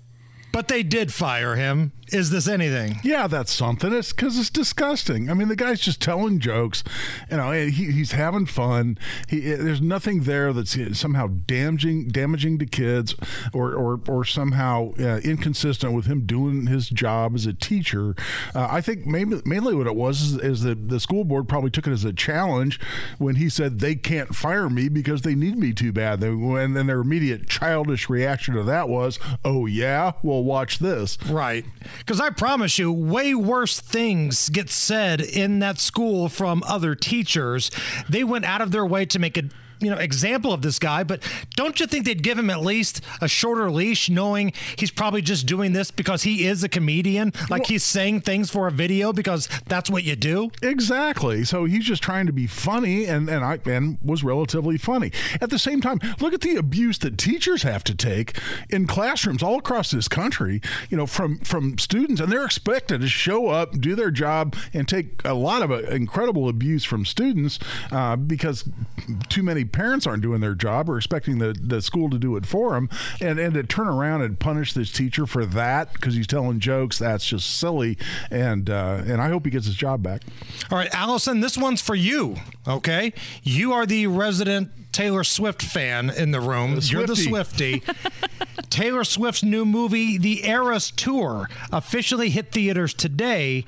But they did fire him. Is this anything? Yeah, that's something. It's because it's disgusting. I mean, the guy's just telling jokes. You know, he, he's having fun. He, there's nothing there that's somehow damaging, damaging to kids, or or, or somehow uh, inconsistent with him doing his job as a teacher. Uh, I think maybe mainly what it was is, is that the school board probably took it as a challenge when he said they can't fire me because they need me too bad. They, and then their immediate childish reaction to that was, "Oh yeah, well watch this." Right. Because I promise you, way worse things get said in that school from other teachers. They went out of their way to make a you know example of this guy but don't you think they'd give him at least a shorter leash knowing he's probably just doing this because he is a comedian like he's saying things for a video because that's what you do Exactly. So he's just trying to be funny, and and I and was relatively funny. At the same time, look at the abuse that teachers have to take in classrooms all across this country. You know, from from students, and they're expected to show up, do their job, and take a lot of uh, incredible abuse from students uh, because too many parents aren't doing their job or expecting the, the school to do it for them, and and to turn around and punish this teacher for that because he's telling jokes. That's just silly, and uh, and I hope he gets his job back. all right allison this one's for you okay you are the resident taylor swift fan in the room The you're the swifty (laughs) taylor swift's new movie the eras tour officially hit theaters today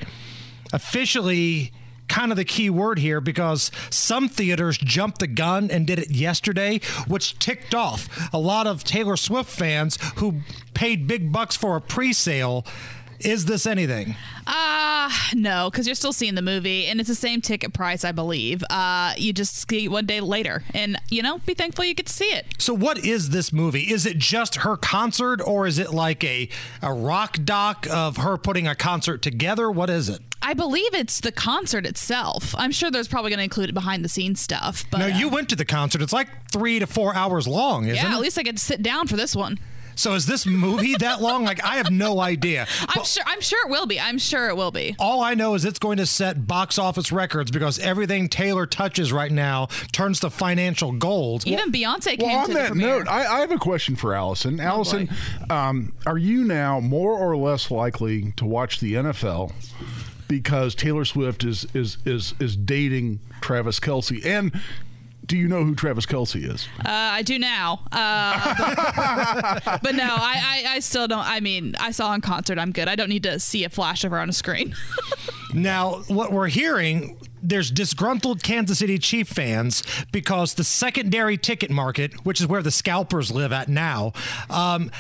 officially kind of the key word here because some theaters jumped the gun and did it yesterday, which ticked off a lot of Taylor Swift fans who paid big bucks for a pre sale. Is this anything? Uh, no, because you're still seeing the movie and it's the same ticket price, I believe. Uh, you just see it one day later and, you know, be thankful you get to see it. So, what is this movie? Is it just her concert or is it like a, a rock doc of her putting a concert together? What is it? I believe it's the concert itself. I'm sure there's probably going to include behind the scenes stuff. But now, you uh, went to the concert. It's like three to four hours long, isn't yeah, it? at least I get to sit down for this one. So, is this movie that long? Like, I have no idea. I'm sure. I'm sure it will be. I'm sure it will be. All I know is it's going to set box office records because everything Taylor touches right now turns to financial gold. Even Beyonce came Well, on to the that premiere. note, I, I have a question for Allison. Allison, um, are you now more or less likely to watch the NFL because Taylor Swift is is is is dating Travis Kelce and Do you know who Travis Kelce is? Uh, I do now, uh, but, (laughs) but no, I, I, I still don't. I mean, I saw in concert. I'm good. I don't need to see a flash of her on a screen. (laughs) Now, what we're hearing, there's disgruntled Kansas City Chief fans because the secondary ticket market, which is where the scalpers live at now, um,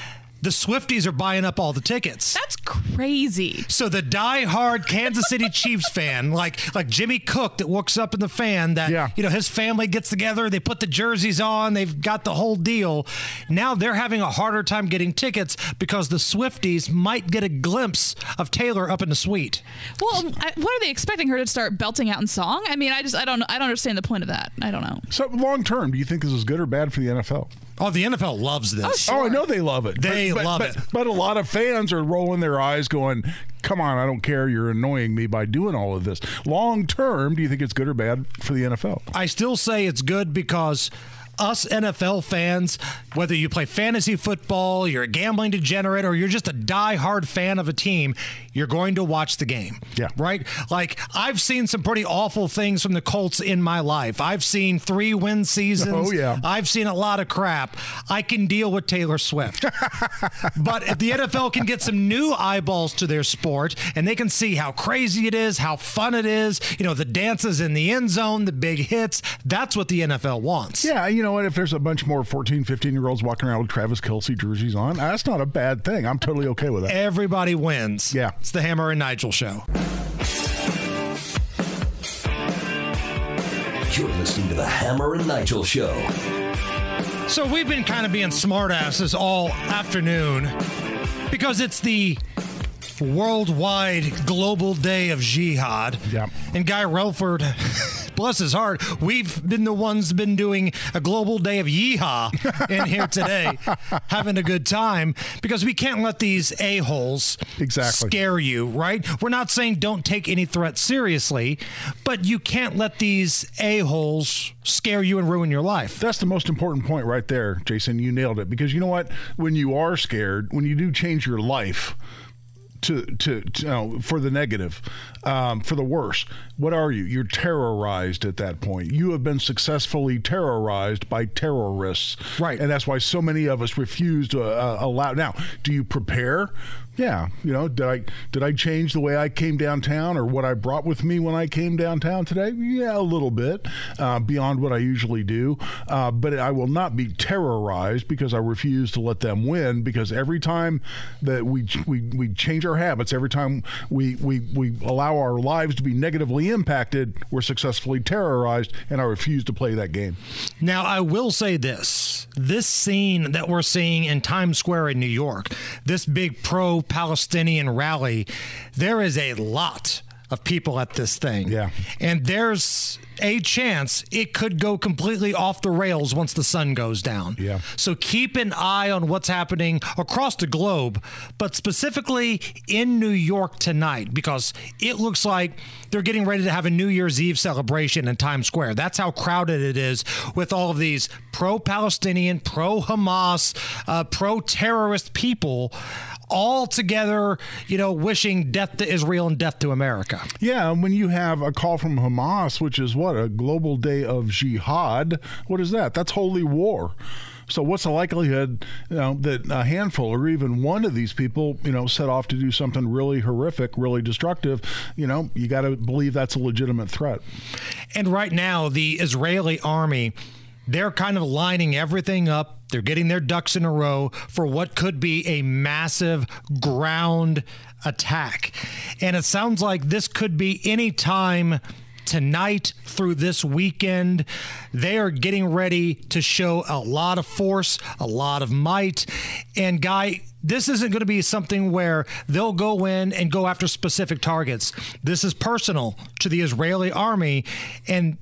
the Swifties are buying up all the tickets. That's crazy. So the die-hard Kansas City (laughs) Chiefs fan, like like Jimmy Cook, that walks up in the fan, that you know his family gets together, they put the jerseys on, they've got the whole deal. Now they're having a harder time getting tickets because the Swifties might get a glimpse of Taylor up in the suite. Well, um, I, what are they expecting her to start belting out in song? I mean, I just I don't I don't understand the point of that. I don't know. So long term, do you think this is good or bad for the NFL? Oh, the NFL loves this. Oh, oh I know they love it. They But- but- love but- it. But a lot of fans are rolling their eyes, going, "Come on, I don't care. You're annoying me by doing all of this." Long term, do you think it's good or bad for the NFL? I still say it's good because us NFL fans, whether you play fantasy football, you're a gambling degenerate, or you're just a die-hard fan of a team, you're going to watch the game. Yeah. Right? Like, I've seen some pretty awful things from the Colts in my life. I've seen three win seasons. Oh, yeah. I've seen a lot of crap. I can deal with Taylor Swift. (laughs) but if the NFL can get some new eyeballs to their sport and they can see how crazy it is, how fun it is, you know, the dances in the end zone, the big hits, that's what the NFL wants. Yeah, you know what? If there's a bunch more 14, 15 year olds walking around with Travis Kelce jerseys on, that's not a bad thing. I'm totally okay with that. Everybody wins. Yeah. It's the Hammer and Nigel show. You're listening to the Hammer and Nigel Show. So we've been kind of being smartasses all afternoon because it's the worldwide global day of jihad. Yeah. And Guy Relford, (laughs) bless his heart, we've been the ones been doing a global day of yeehaw in here today, (laughs) having a good time because we can't let these a-holes Exactly. scare you, right? We're not saying don't take any threat seriously, but you can't let these a-holes scare you and ruin your life. That's the most important point right there, Jason. You nailed it. Because you know what? When you are scared, when you do change your life to to, to you know, for the negative, um, for the worse, what are you? You're terrorized at that point. You have been successfully terrorized by terrorists, right? And that's why so many of us refuse to uh, allow. Now, do you prepare? Yeah, you know, did I did I change the way I came downtown or what I brought with me when I came downtown today? Yeah, a little bit uh, beyond what I usually do, uh, but I will not be terrorized because I refuse to let them win. Because every time that we we, we change our habits, every time we, we we allow our lives to be negatively impacted, we're successfully terrorized, and I refuse to play that game. Now, I will say this this scene that we're seeing in Times Square in New York, this big pro Palestinian rally, there is a lot of people at this thing. Yeah. And there's a chance it could go completely off the rails once the sun goes down. Yeah. So keep an eye on what's happening across the globe, but specifically in New York tonight, because it looks like they're getting ready to have a New Year's Eve celebration in Times Square. That's how crowded it is with all of these pro Palestinian, pro Hamas, uh, pro terrorist people all together, you know, wishing death to Israel and death to America. Yeah, and when you have a call from Hamas, which is what a global day of jihad, what is that? That's holy war. So what's the likelihood, you know, that a handful or even one of these people, you know, set off to do something really horrific, really destructive? You know, you got to believe that's a legitimate threat. And right now, the Israeli army, they're kind of lining everything up. They're getting their ducks in a row for what could be a massive ground attack. And it sounds like this could be any time tonight through this weekend. They are getting ready to show a lot of force, a lot of might. And, Guy, this isn't going to be something where they'll go in and go after specific targets. This is personal to the Israeli army. And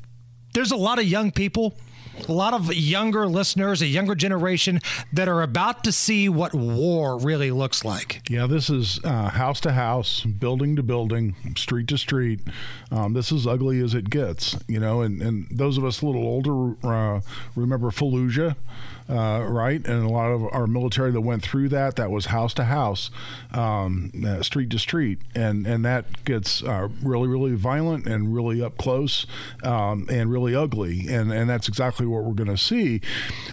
there's a lot of young people a lot of younger listeners, a younger generation that are about to see what war really looks like. Yeah, this is uh, house to house, building to building, street to street. Um, this is ugly as it gets, you know. And, and those of us a little older uh, remember Fallujah uh, right? And a lot of our military that went through that, that was house to house, um, uh, street to street, and and that gets uh, really really violent and really up close um, and really ugly, and and that's exactly what we're going to see.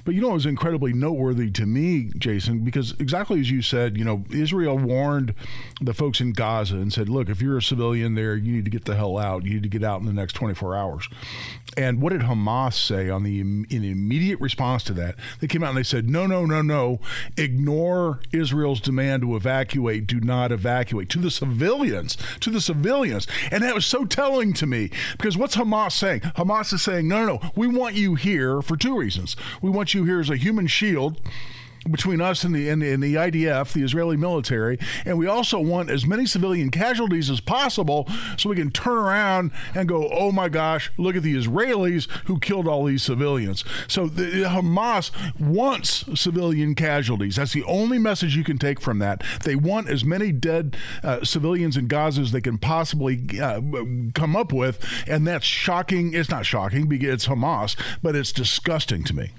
But you know, it was incredibly noteworthy to me, Jason, because exactly as you said, you know, Israel warned the folks in Gaza and said, look, if you're a civilian there, you need to get the hell out. You need to get out in the next 24 hours. And what did Hamas say on the in immediate response to that? They came out and they said, no, no, no, no. Ignore Israel's demand to evacuate. Do not evacuate. To the civilians. To the civilians. And that was so telling to me because what's Hamas saying? Hamas is saying, no, no, no. We want you here for two reasons. We want you here as a human shield between us and the, and, and the IDF, the Israeli military, and we also want as many civilian casualties as possible so we can turn around and go, oh my gosh, look at the Israelis who killed all these civilians. So the, Hamas wants civilian casualties. That's the only message you can take from that. They want as many dead uh, civilians in Gaza as they can possibly uh, come up with, and that's shocking. It's not shocking because it's Hamas, but it's disgusting to me.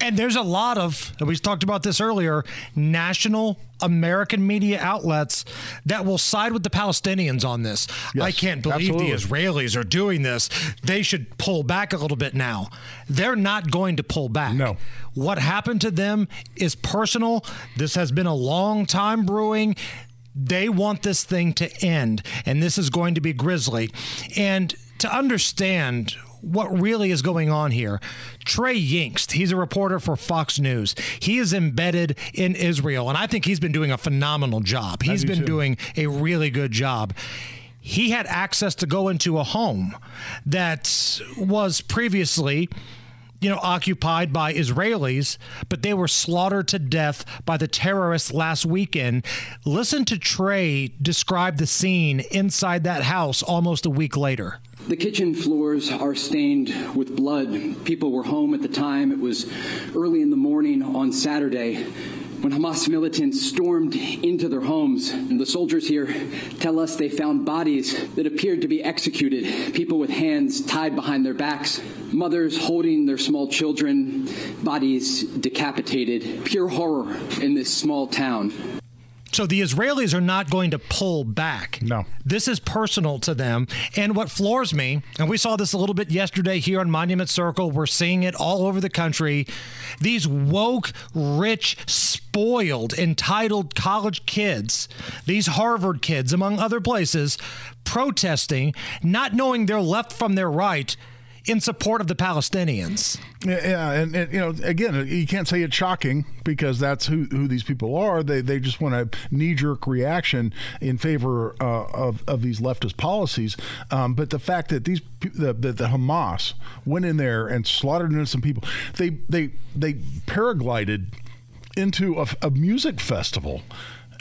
And there's a lot of, we talked about this earlier, national American media outlets that will side with the Palestinians on this. Yes, I can't believe absolutely. the Israelis are doing this. They should pull back a little bit now. They're not going to pull back. No. What happened to them is personal. This has been a long time brewing. They want this thing to end, and this is going to be grisly. And to understand what really is going on here. Trey Yingst, he's a reporter for Fox News. He is embedded in Israel, and I think he's been doing a phenomenal job. He's been too. doing a really good job. He had access to go into a home that was previously you know, occupied by Israelis, but they were slaughtered to death by the terrorists last weekend. Listen to Trey describe the scene inside that house almost a week later. The kitchen floors are stained with blood. People were home at the time. It was early in the morning on Saturday when Hamas militants stormed into their homes. The soldiers here tell us they found bodies that appeared to be executed, people with hands tied behind their backs, mothers holding their small children, bodies decapitated. Pure horror in this small town. So the Israelis are not going to pull back. No. This is personal to them. And what floors me, and we saw this a little bit yesterday here on Monument Circle, we're seeing it all over the country. These woke, rich, spoiled, entitled college kids, these Harvard kids, among other places, protesting, not knowing their left from their right in support of the Palestinians. Yeah, and, and you know, again, you can't say it's shocking because that's who, who these people are. They they just want a knee jerk reaction in favor uh, of of these leftist policies. Um, but the fact that these the, the the Hamas went in there and slaughtered innocent people, they they they paraglided into a, a music festival.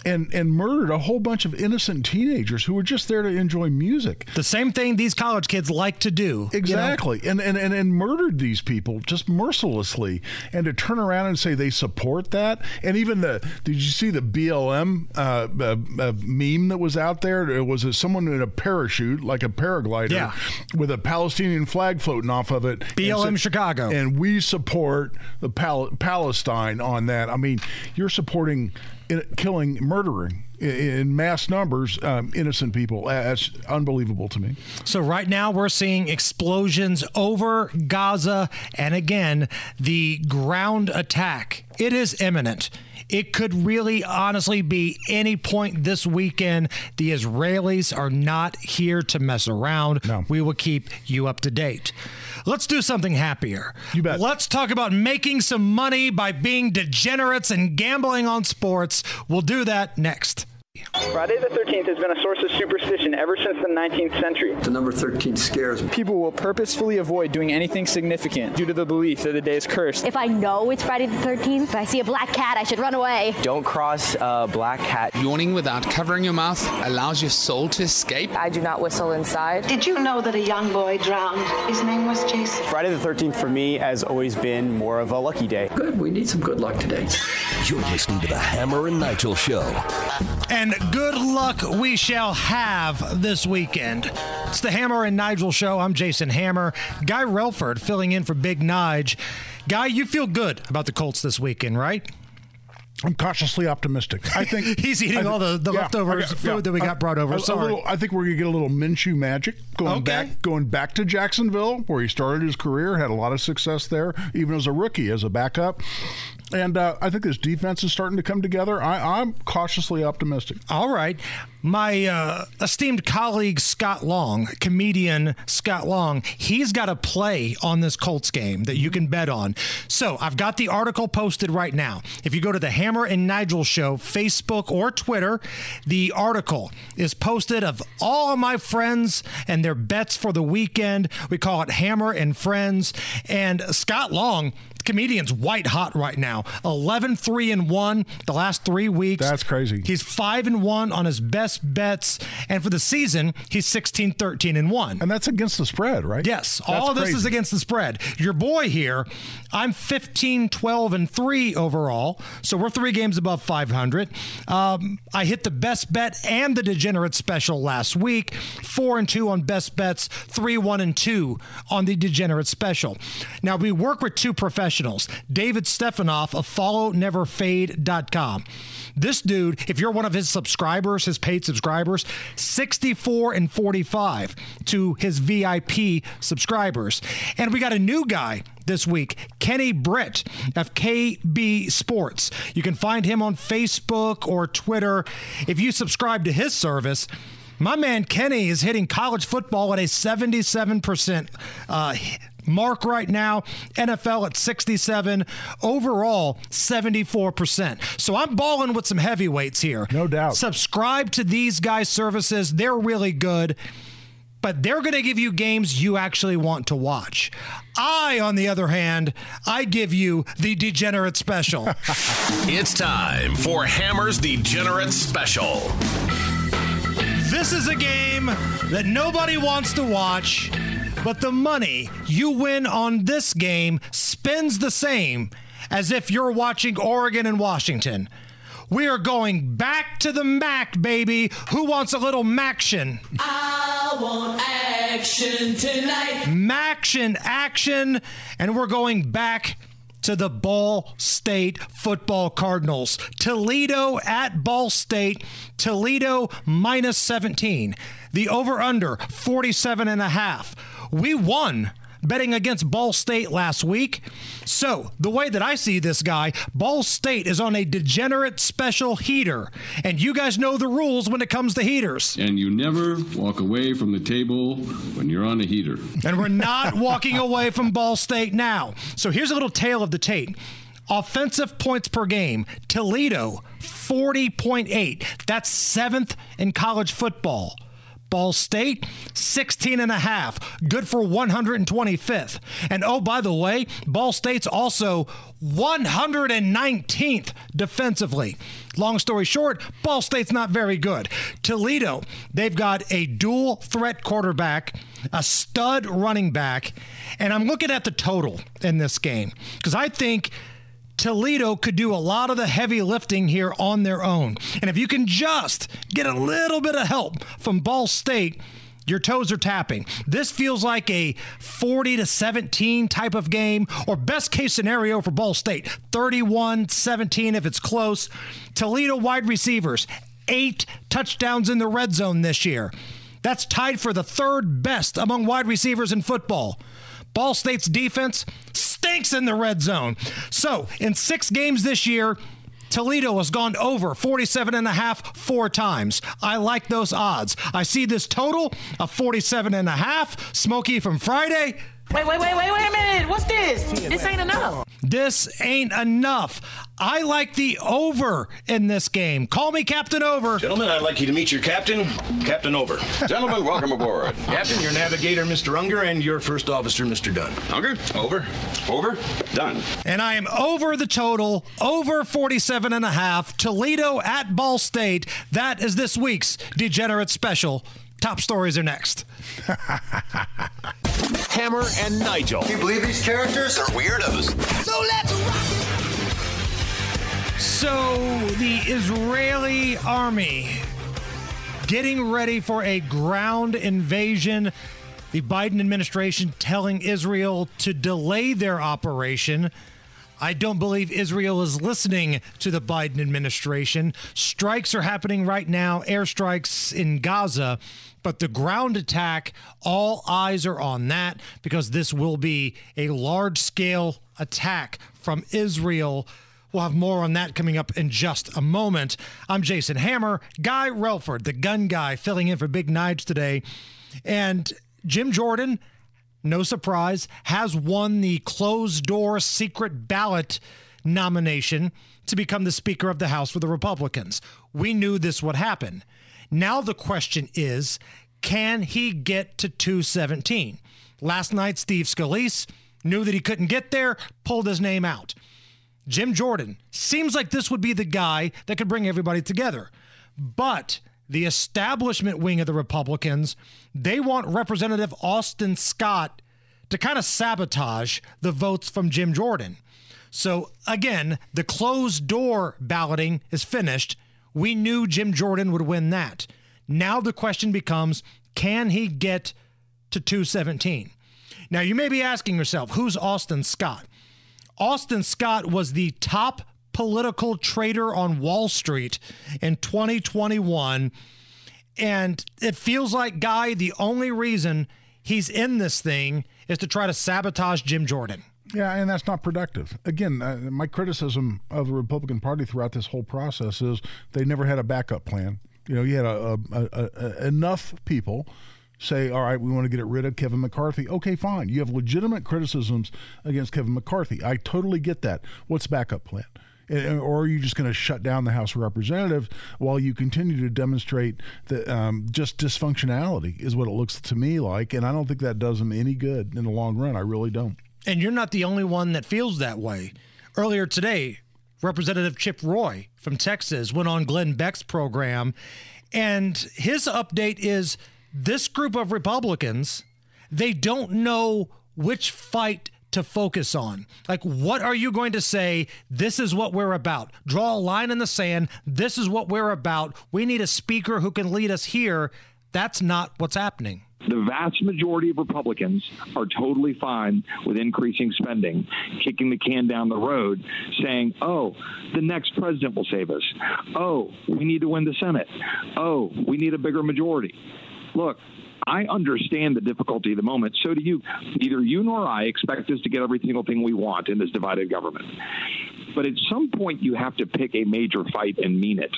And, and murdered a whole bunch of innocent teenagers who were just there to enjoy music. The same thing these college kids like to do. you know? Exactly. And, and, and, and murdered these people just mercilessly. And to turn around and say they support that. And even the, did you see the BLM uh, uh, uh, meme that was out there? It was a, someone in a parachute, like a paraglider, Yeah. with a Palestinian flag floating off of it. BLM And Chicago. And we support the Pal- Palestine on that. I mean, you're supporting in, killing, murdering in, mass numbers um, innocent people. That's unbelievable to me. So right now we're seeing explosions over Gaza and again the ground attack. It is imminent. It could really honestly be any point this weekend. The Israelis are not here to mess around. No. We will keep you up to date. Let's do something happier. You bet. Let's talk about making some money by being degenerates and gambling on sports. We'll do that next. Friday the 13th has been a source of superstition ever since the 19th century. The number 13 scares me. People will purposefully avoid doing anything significant due to the belief that the day is cursed. If I know it's Friday the 13th, if I see a black cat, I should run away. Don't cross a black cat. Yawning without covering your mouth allows your soul to escape. I do not whistle inside. Did you know that a young boy drowned? His name was Jason. Friday the 13th for me has always been more of a lucky day. Good, we need some good luck today. You're listening to the Hammer and Nigel Show. And good luck we shall have this weekend. It's the Hammer and Nigel Show. I'm Jason Hammer. Guy Relford filling in for Big Nige. Guy, you feel good about the Colts this weekend, right? I'm cautiously optimistic. I think (laughs) he's eating I all the, the yeah, leftovers I got- food yeah, that we got a- brought over. Sorry. little- I think we're gonna get a little Minshew magic going Okay. back, going back to Jacksonville, where he started his career, had a lot of success there, even as a rookie, as a backup. And uh, I think this defense is starting to come together. I, I'm cautiously optimistic. All right. My uh, esteemed colleague Scott Long, comedian Scott Long, he's got a play on this Colts game that you can bet on. So I've got the article posted right now. If you go to the Hammer and Nigel Show, Facebook or Twitter, the article is posted of all of my friends and their bets for the weekend. We call it Hammer and Friends. And Scott Long, comedian's white hot right now 11 3 and 1 the last three weeks That's crazy. he's 5 and 1 on his best bets and for the season he's 16 13 and 1 And that's against the spread, right? Yes, That's all this crazy. is against the spread. Your boy here, I'm 15, 12, and 3 overall. So we're three games above 500. Um, I hit the best bet and the degenerate special last week. 4 and 2 on best bets, 3, 1, and 2 on the degenerate special. Now, we work with two professionals David Stefanoff of FollowNeverFade.com. This dude, if you're one of his subscribers, his paid subscribers, 64 and 45 to his VIP subscribers. And we got a new guy this week, Kenny Britt of KB Sports. You can find him on Facebook or Twitter. If you subscribe to his service, my man Kenny is hitting college football at a 77% uh, mark right now. NFL at 67. Overall, 74%. So I'm balling with some heavyweights here. No doubt. Subscribe to these guys' services. They're really good. But they're going to give you games you actually want to watch. I, on the other hand, I give you the degenerate special. (laughs) It's time for Hammer's Degenerate Special. This is a game that nobody wants to watch, but the money you win on this game spends the same as if you're watching Oregon and Washington. We are going back to the Mac, baby. Who wants a little Maction? I want action tonight. Maction action, and we're going back to the Ball State football Cardinals. Toledo at Ball State, Toledo minus 17. The over under 47 and a half. We won betting against Ball State last week. So, the way that I see this guy, Ball State is on a degenerate special heater. And you guys know the rules when it comes to heaters. And you never walk away from the table when you're on a heater. And we're not (laughs) walking away from Ball State now. So here's a little tale of the tape. Offensive points per game, Toledo 40.8. That's seventh in college football. Ball State, 16 and a half, good for 125th. And oh, by the way, Ball State's also 119th defensively. Long story short, Ball State's not very good. Toledo, they've got a dual threat quarterback, a stud running back, and I'm looking at the total in this game because I think Toledo could do a lot of the heavy lifting here on their own. And if you can just get a little bit of help from Ball State, your toes are tapping. This feels like a 40 to 17 type of game, or best case scenario for Ball State 31 17 if it's close. Toledo wide receivers, eight touchdowns in the red zone this year. That's tied for the third best among wide receivers in football. Ball State's defense stinks in the red zone. So, in six games this year, Toledo has gone over 47 and a half four times. I like those odds. I see this total of 47 and a half. Smokey from Friday, Wait, wait, wait, wait, wait a minute. What's this? This ain't enough. This ain't enough. I like the over in this game. Call me Captain Over. Gentlemen, I'd like you to meet your captain, Captain Over. Gentlemen, welcome aboard. (laughs) Captain, your navigator, Mr. Unger, and your first officer, Mr. Dunn. Unger, over, over, done. And I am over the total, over 47 and a half. Toledo at Ball State. That is this week's Degenerate Special. Top stories are next. (laughs) Hammer and Nigel. Can you believe these characters are weirdos? So let's rock. So, the Israeli army getting ready for a ground invasion. The Biden administration telling Israel to delay their operation. I don't believe Israel is listening to the Biden administration. Strikes are happening right now, airstrikes in Gaza, but the ground attack, all eyes are on that because this will be a large scale attack from Israel. We'll have more on that coming up in just a moment. I'm Jason Hammer, Guy Relford, the gun guy, filling in for Big Nige today. And Jim Jordan no surprise, has won the closed door secret ballot nomination to become the Speaker of the House for the Republicans. We knew this would happen. Now the question is can he get to 217? Last night, Steve Scalise knew that he couldn't get there, pulled his name out. Jim Jordan seems like this would be the guy that could bring everybody together. But the establishment wing of the Republicans, they want Representative Austin Scott to kind of sabotage the votes from Jim Jordan. So again, the closed door balloting is finished. We knew Jim Jordan would win that. Now the question becomes can he get to 217? Now you may be asking yourself, who's Austin Scott? Austin Scott was the top political trader on Wall Street in 2021. And it feels like, Guy, the only reason he's in this thing is to try to sabotage Jim Jordan. Yeah, and that's not productive. Again, uh, my criticism of the Republican Party throughout this whole process is they never had a backup plan. You know, you had a, a, a, enough people say, all right, we want to get rid of Kevin McCarthy. Okay, fine. You have legitimate criticisms against Kevin McCarthy. I totally get that. What's backup plan? Or are you just going to shut down the House of Representatives while you continue to demonstrate that um, just dysfunctionality is what it looks to me like, and I don't think that does them any good in the long run. I really don't. And you're not the only one that feels that way. Earlier today, Representative Chip Roy from Texas went on Glenn Beck's program, and his update is this group of Republicans, they don't know which fight to focus on. Like, what are you going to say? This is what we're about. Draw a line in the sand. This is what we're about. We need a speaker who can lead us here. That's not what's happening. The vast majority of Republicans are totally fine with increasing spending, kicking the can down the road, saying, oh, the next president will save us. Oh, we need to win the Senate. Oh, we need a bigger majority. Look, I understand the difficulty of the moment. So do you. Neither you nor I expect us to get every single thing we want in this divided government. But at some point, you have to pick a major fight and mean it.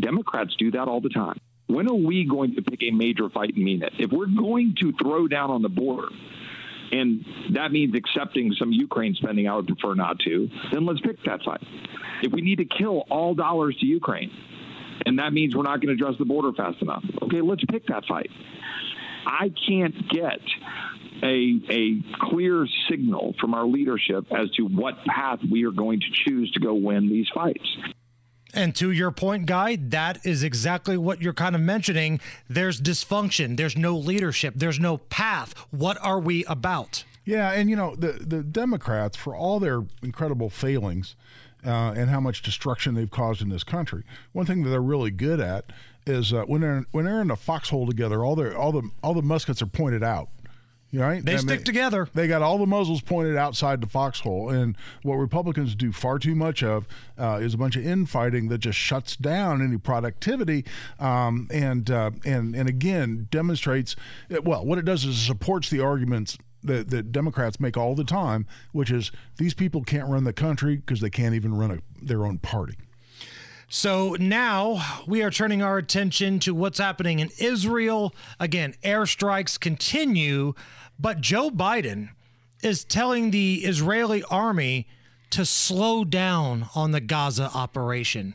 Democrats do that all the time. When are we going to pick a major fight and mean it? If we're going to throw down on the border, and that means accepting some Ukraine spending, I would prefer not to, then let's pick that fight. If we need to kill all dollars to Ukraine, and that means we're not going to address the border fast enough, okay, let's pick that fight. I can't get a, a clear signal from our leadership as to what path we are going to choose to go win these fights. And to your point, Guy, that is exactly what you're kind of mentioning. There's dysfunction, there's no leadership, there's no path. What are we about? Yeah, and you know, the, the Democrats, for all their incredible failings uh, and how much destruction they've caused in this country, one thing that they're really good at is uh, when they're when they're in a foxhole together, all their all the all the muskets are pointed out. Right? They I stick mean, together. They got all the muzzles pointed outside the foxhole. And what Republicans do far too much of uh, is a bunch of infighting that just shuts down any productivity um, and, uh, and, and again demonstrates, well, what it does is it supports the arguments that, that Democrats make all the time, which is these people can't run the country because they can't even run a, their own party. So now we are turning our attention to what's happening in Israel. Again, airstrikes continue, but Joe Biden is telling the Israeli army to slow down on the Gaza operation.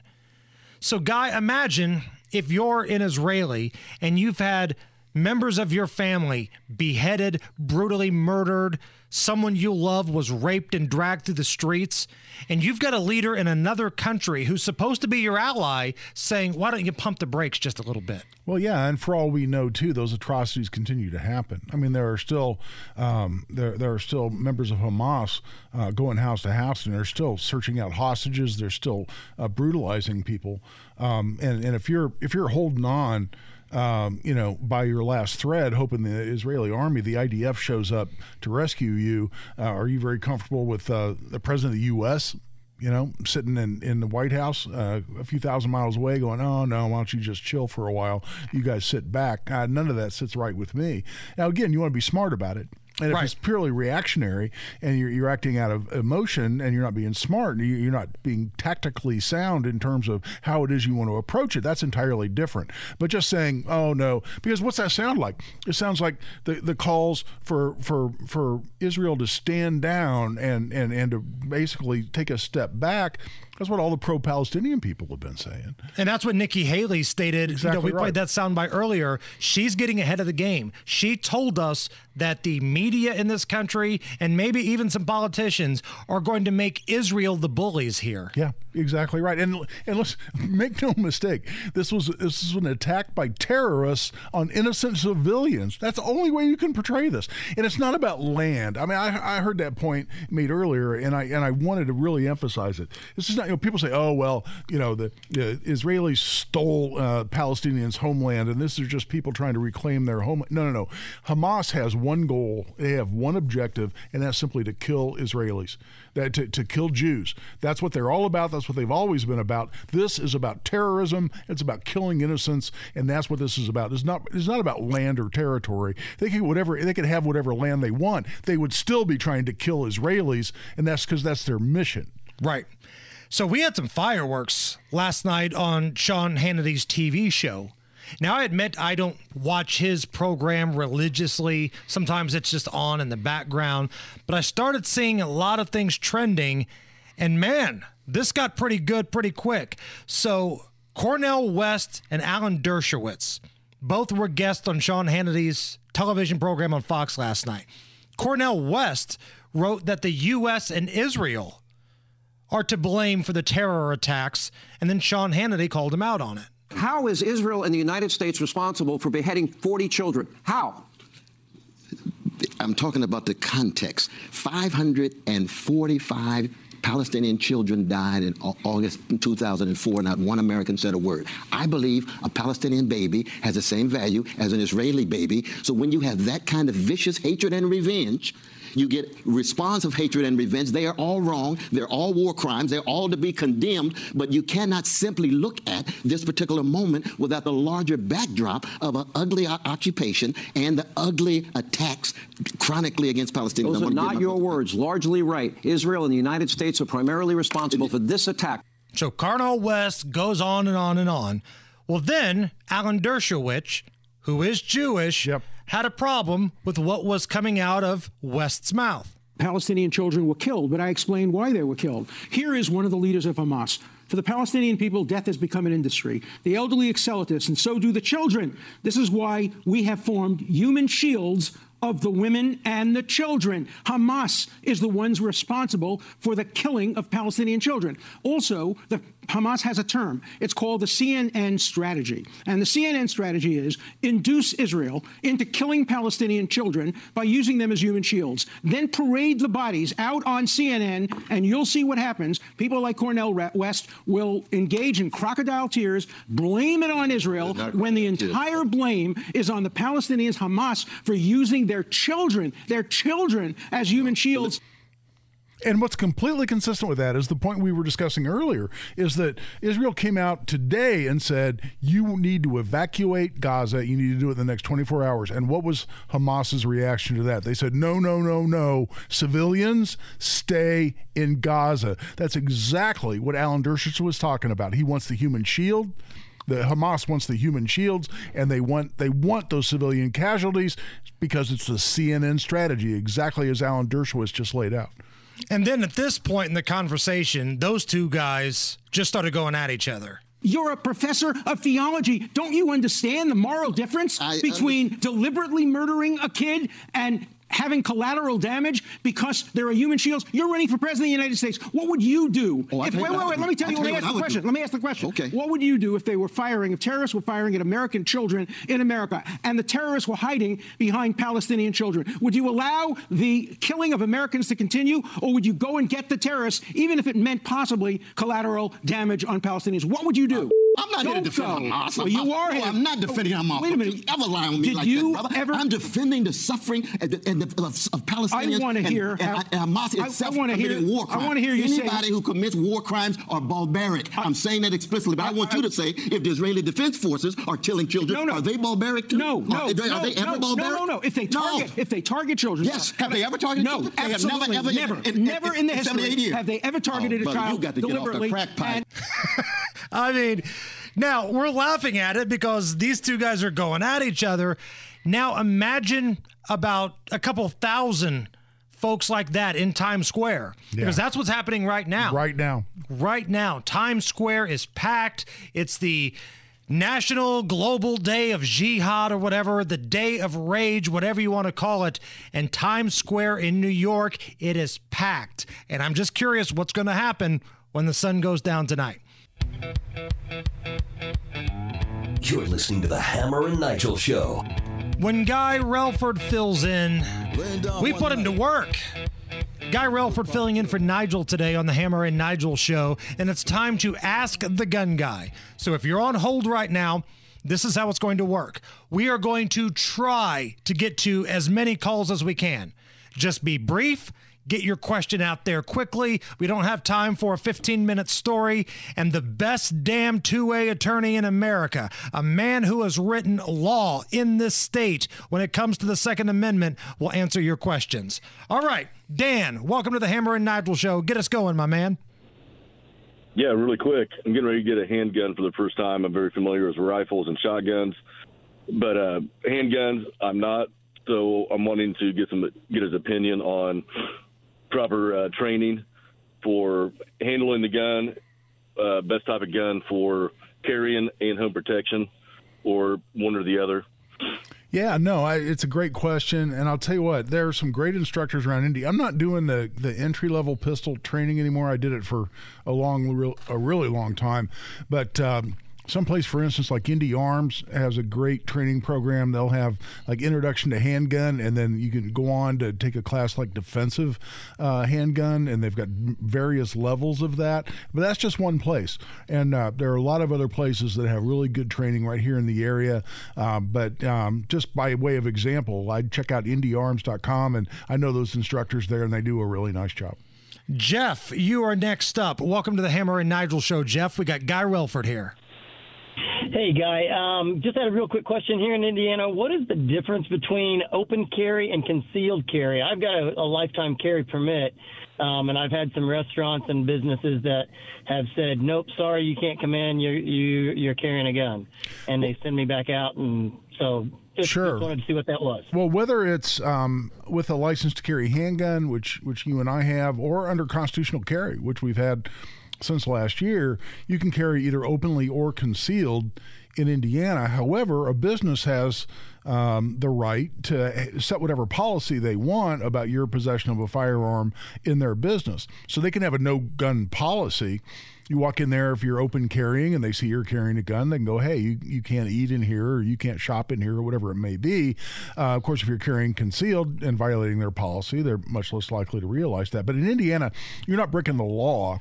So, Guy, imagine if you're an Israeli and you've had members of your family beheaded, brutally murdered, someone you love was raped and dragged through the streets, and you've got a leader in another country who's supposed to be your ally saying, Why don't you pump the brakes just a little bit? Well, yeah, and for all we know, too, those atrocities continue to happen. I mean, there are still um, there there are still members of Hamas uh, going house to house, and they're still searching out hostages. They're still uh, brutalizing people, um, and and if you're if you're holding on um, you know, by your last thread, hoping the Israeli army, the IDF, shows up to rescue you. Uh, are you very comfortable with uh, the president of the U.S.? You know, sitting in, in the White House uh, a few thousand miles away, going, "Oh no, why don't you just chill for a while? You guys sit back." Uh, none of that sits right with me. Now, again, you want to be smart about it. And if Right. it's purely reactionary and you're, you're acting out of emotion and you're not being smart, you- you're not being tactically sound in terms of how it is you want to approach it, that's entirely different. But just saying, oh no, because what's that sound like? It sounds like the, the calls for, for, for Israel to stand down and, and, and to basically take a step back. That's what all the pro Palestinian people have been saying. And that's what Nikki Haley stated. you know, we right. played that soundbite earlier. She's getting ahead of the game. She told us that the media in this country and maybe even some politicians are going to make Israel the bullies here. Yeah, exactly right. And and let's (laughs) make no mistake. This was this is an attack by terrorists on innocent civilians. That's the only way you can portray this. And it's not about land. I mean, I, I heard that point made earlier, and I and I wanted to really emphasize it. This is not. You know, people say, oh well, you know, the, Israelis stole uh, Palestinians' homeland, and this is just people trying to reclaim their home. No, no, no. Hamas has one goal. They have one objective, and that's simply to kill Israelis. That to, to kill Jews. That's what they're all about. That's what they've always been about. This is about terrorism. It's about killing innocents, and that's what this is about. It's not. It's not about land or territory. They could whatever. They could have whatever land they want. They would still be trying to kill Israelis, and that's because that's their mission. Right. So we had some fireworks last night on Sean Hannity's TV show. Now, I admit I don't watch his program religiously. Sometimes it's just on in the background. But I started seeing a lot of things trending, and man, this got pretty good pretty quick. So, Cornel West and Alan Dershowitz both were guests on Sean Hannity's television program on Fox last night. Cornel West wrote that the U.S. and Israel are to blame for the terror attacks, and then Sean Hannity called him out on it. How is Israel and the United States responsible for beheading 40 children? How? I'm talking about the context. 545 Palestinian children died in August 2004. Not one American said a word. I believe a Palestinian baby has the same value as an Israeli baby. So when you have that kind of vicious hatred and revenge, you get response of hatred and revenge. They are all wrong. They're all war crimes. They're all to be condemned. But you cannot simply look at this particular moment without the larger backdrop of an ugly o- occupation and the ugly attacks chronically against Palestinians. Those I are not your words. Largely right. Israel and the United States are primarily responsible for this attack. So Cornel West goes on and on and on. Well, then Alan Dershowitz, who is Jewish, had a problem with what was coming out of West's mouth. Palestinian children were killed, but I explained why they were killed. Here is one of the leaders of Hamas. For the Palestinian people, death has become an industry. The elderly excel at this, and so do the children. This is why we have formed human shields of the women and the children. Hamas is the ones responsible for the killing of Palestinian children. Also, the Hamas has a term. It's called the CNN strategy. And the CNN strategy is induce Israel into killing Palestinian children by using them as human shields. Then parade the bodies out on CNN, and you'll see what happens. People like Cornel West will engage in crocodile tears, blame it on Israel, when the entire blame is on the Palestinians, Hamas, for using their children, their children, as human shields. And what's completely consistent with that is the point we were discussing earlier is that Israel came out today and said, you need to evacuate Gaza. You need to do it in the next 24 hours. And what was Hamas's reaction to that? They said, no, no, no, no. Civilians stay in Gaza. That's exactly what Alan Dershowitz was talking about. He wants the human shield. The Hamas wants the human shields, and they want they want those civilian casualties because it's the CNN strategy, exactly as Alan Dershowitz just laid out. And then at this point in the conversation, those two guys just started going at each other. You're a professor of theology. Don't you understand the moral difference I between deliberately murdering a kid and having collateral damage because there are human shields? You're running for president of the United States. What would you do? Oh, if, wait, wait, wait. Let me tell you. Let me ask the question. do. Let me ask the question. Okay. What would you do if they were firing, if terrorists were firing at American children in America and the terrorists were hiding behind Palestinian children? Would you allow the killing of Americans to continue or would you go and get the terrorists, even if it meant possibly collateral damage on Palestinians? What would you do? I'm not here to Don't defend go. Hamas. Well, you are no. I'm not defending oh, Hamas. Wait a Don't minute. you ever lie on me Did like you that, brother. ever- I'm defending the suffering and the, and the, of, of Palestinians. I wanna hear and, how- and Hamas I- I itself wanna hear- committing war I wanna hear you say- Anybody who commits war crimes are barbaric. I'm saying that explicitly, but I, want you to say if the Israeli Defense Forces are killing children, No, no. are they barbaric too? No, no, Are, they, no, are they ever no, barbaric? No, no, no. If they target, if they target children, Yes. Have they ever targeted No, children? They have never, absolutely ever, never, in- in- never in the history years. have they ever targeted Oh, a child you got to get off the deliberately. crack pipe. (laughs) I mean, now we're laughing at it because these two guys are going at each other. Now imagine about a couple thousand folks like that in Times Square because that's what's happening right now. Right now. Right now, Times Square is packed. It's the National Global Day of Jihad or whatever, the Day of Rage, whatever you want to call it. And Times Square in New York, it is packed. And I'm just curious what's going to happen when the sun goes down tonight. You're listening to the Hammer and Nigel Show. When Guy Relford fills in, we put him to work. Guy Relford filling in for Nigel today on the Hammer and Nigel show, and it's time to ask the gun guy. So if you're on hold right now, this is how it's going to work. We are going to try to get to as many calls as we can. Just be brief. Get your question out there quickly. We don't have time for a 15 minute story. And the best damn 2A attorney in America, a man who has written law in this state when it comes to the Second Amendment, will answer your questions. All right, Dan, welcome to the Hammer and Nigel show. Get us going, my man. Yeah, really quick. I'm getting ready to get a handgun for the first time. I'm very familiar with rifles and shotguns, but uh, handguns, I'm not. So I'm wanting to get some get his opinion on proper uh, training for handling the gun, uh, best type of gun for carrying and home protection, or one or the other. Yeah, no, I, it's a great question, and I'll tell you what, there are some great instructors around Indy. I'm not doing the the entry level pistol training anymore. I did it for a long, a really long time, but. Um, Someplace, for instance, like Indy Arms has a great training program. They'll have like introduction to handgun, and then you can go on to take a class like defensive uh, handgun, and they've got various levels of that. But that's just one place, and uh, there are a lot of other places that have really good training right here in the area. Um, but um, just by way of example, I'd check out IndyArms.com, and I know those instructors there, and they do a really nice job. Jeff, you are next up. Welcome to the Hammer and Nigel show, Jeff. We got Guy Relford here. Hey, Guy. Um, just had a real quick question here in Indiana. What is the difference between open carry and concealed carry? I've got a, a lifetime carry permit, um, and I've had some restaurants and businesses that have said, "Nope, sorry, you can't come in. You're you, you're carrying a gun," and they send me back out. And so, just, Sure. just wanted to see what that was. Well, whether it's um, with a license to carry handgun, which which you and I have, or under constitutional carry, which we've had since last year, you can carry either openly or concealed in Indiana. However, a business has um, the right to set whatever policy they want about your possession of a firearm in their business. So they can have a no gun policy. You walk in there if you're open carrying and they see you're carrying a gun, they can go, hey, you, you can't eat in here or you can't shop in here or whatever it may be. Uh, of course, if you're carrying concealed and violating their policy, they're much less likely to realize that. But in Indiana, you're not breaking the law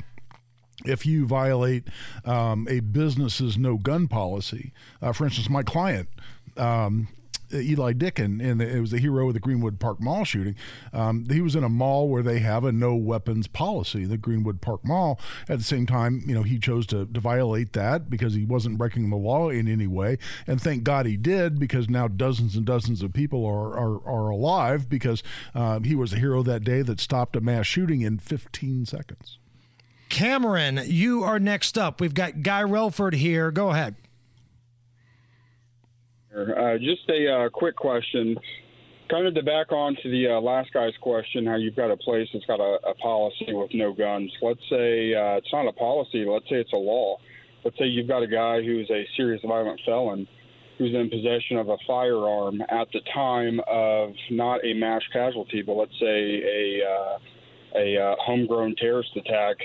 if you violate um, a business's no gun policy. Uh, for instance, my client. Um, Eli Dicken, and it was the hero of the Greenwood Park Mall shooting. Um, he was in a mall where they have a no weapons policy, the Greenwood Park Mall. At the same time, you know, he chose to, to violate that because he wasn't breaking the law in any way. And thank God he did because now dozens and dozens of people are, are, are alive because uh, he was a hero that day that stopped a mass shooting in 15 seconds. Cameron, you are next up. We've got Guy Relford here. Go ahead. Uh, just a uh, quick question. Kind of to back on to the uh, last guy's question, how you've got a place that's got a, a policy with no guns. Let's say uh, it's not a policy, let's say it's a law. Let's say you've got a guy who's a serious violent felon who's in possession of a firearm at the time of not a mass casualty, but let's say a, uh, a uh, homegrown terrorist attack.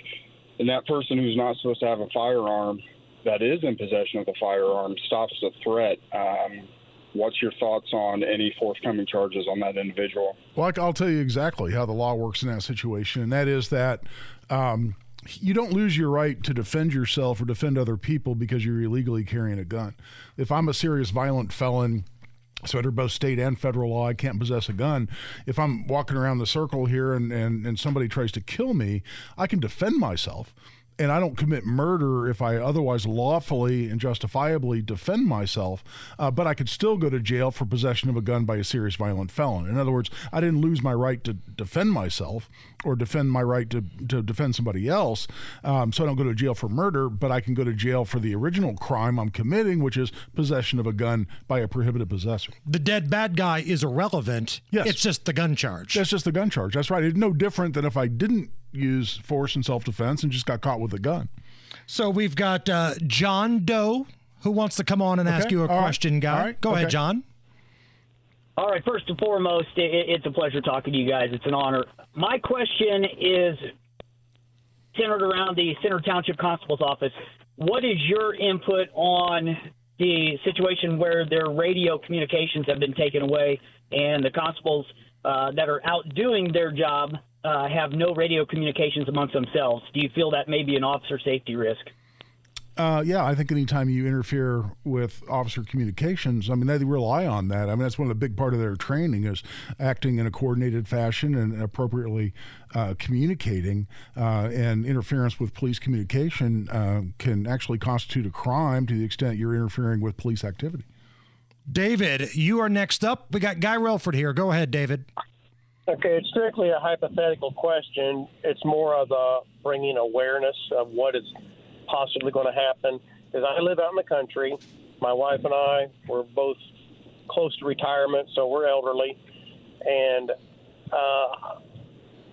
And that person who's not supposed to have a firearm that is in possession of the firearm stops the threat. Um, what's your thoughts on any forthcoming charges on that individual? Well, I'll tell you exactly how the law works in that situation, and that is that. Um, you don't lose your right to defend yourself or defend other people because you're illegally carrying a gun. If I'm a serious violent felon, so under both state and federal law, I can't possess a gun. If I'm walking around the circle here and, and, and somebody tries to kill me, I can defend myself and I don't commit murder if I otherwise lawfully and justifiably defend myself, uh, but I could still go to jail for possession of a gun by a serious violent felon. In other words, I didn't lose my right to defend myself or defend my right to, to defend somebody else, um, so I don't go to jail for murder, but I can go to jail for the original crime I'm committing, which is possession of a gun by a prohibited possessor. The dead bad guy is irrelevant. Yes. It's just the gun charge. That's just the gun charge. That's right. It's no different than if I didn't use force in self defense and just got caught with a gun. So we've got uh, John Doe who wants to come on and Okay. ask you a All right. question, guy. All right. Go ahead, John. All right, first and foremost, i it's a pleasure talking to you guys. It's an honor. My question is centered around the Center Township Constable's office. What is your input on the situation where their radio communications have been taken away and the constables uh, that are out doing their job uh, have no radio communications amongst themselves? Do you feel that may be an officer safety risk? Uh, yeah, I think anytime you interfere with officer communications, I mean, they rely on that. I mean, that's one of the big part of their training is acting in a coordinated fashion and appropriately uh, communicating. Uh, and interference with police communication uh, can actually constitute a crime to the extent you're interfering with police activity. David, you are next up. We got Guy Relford here. Go ahead, David. Okay, it's strictly a hypothetical question. It's more of a bringing awareness of what is possibly going to happen. Because I live out in the country. My wife and I were both close to retirement, so we're elderly. And uh,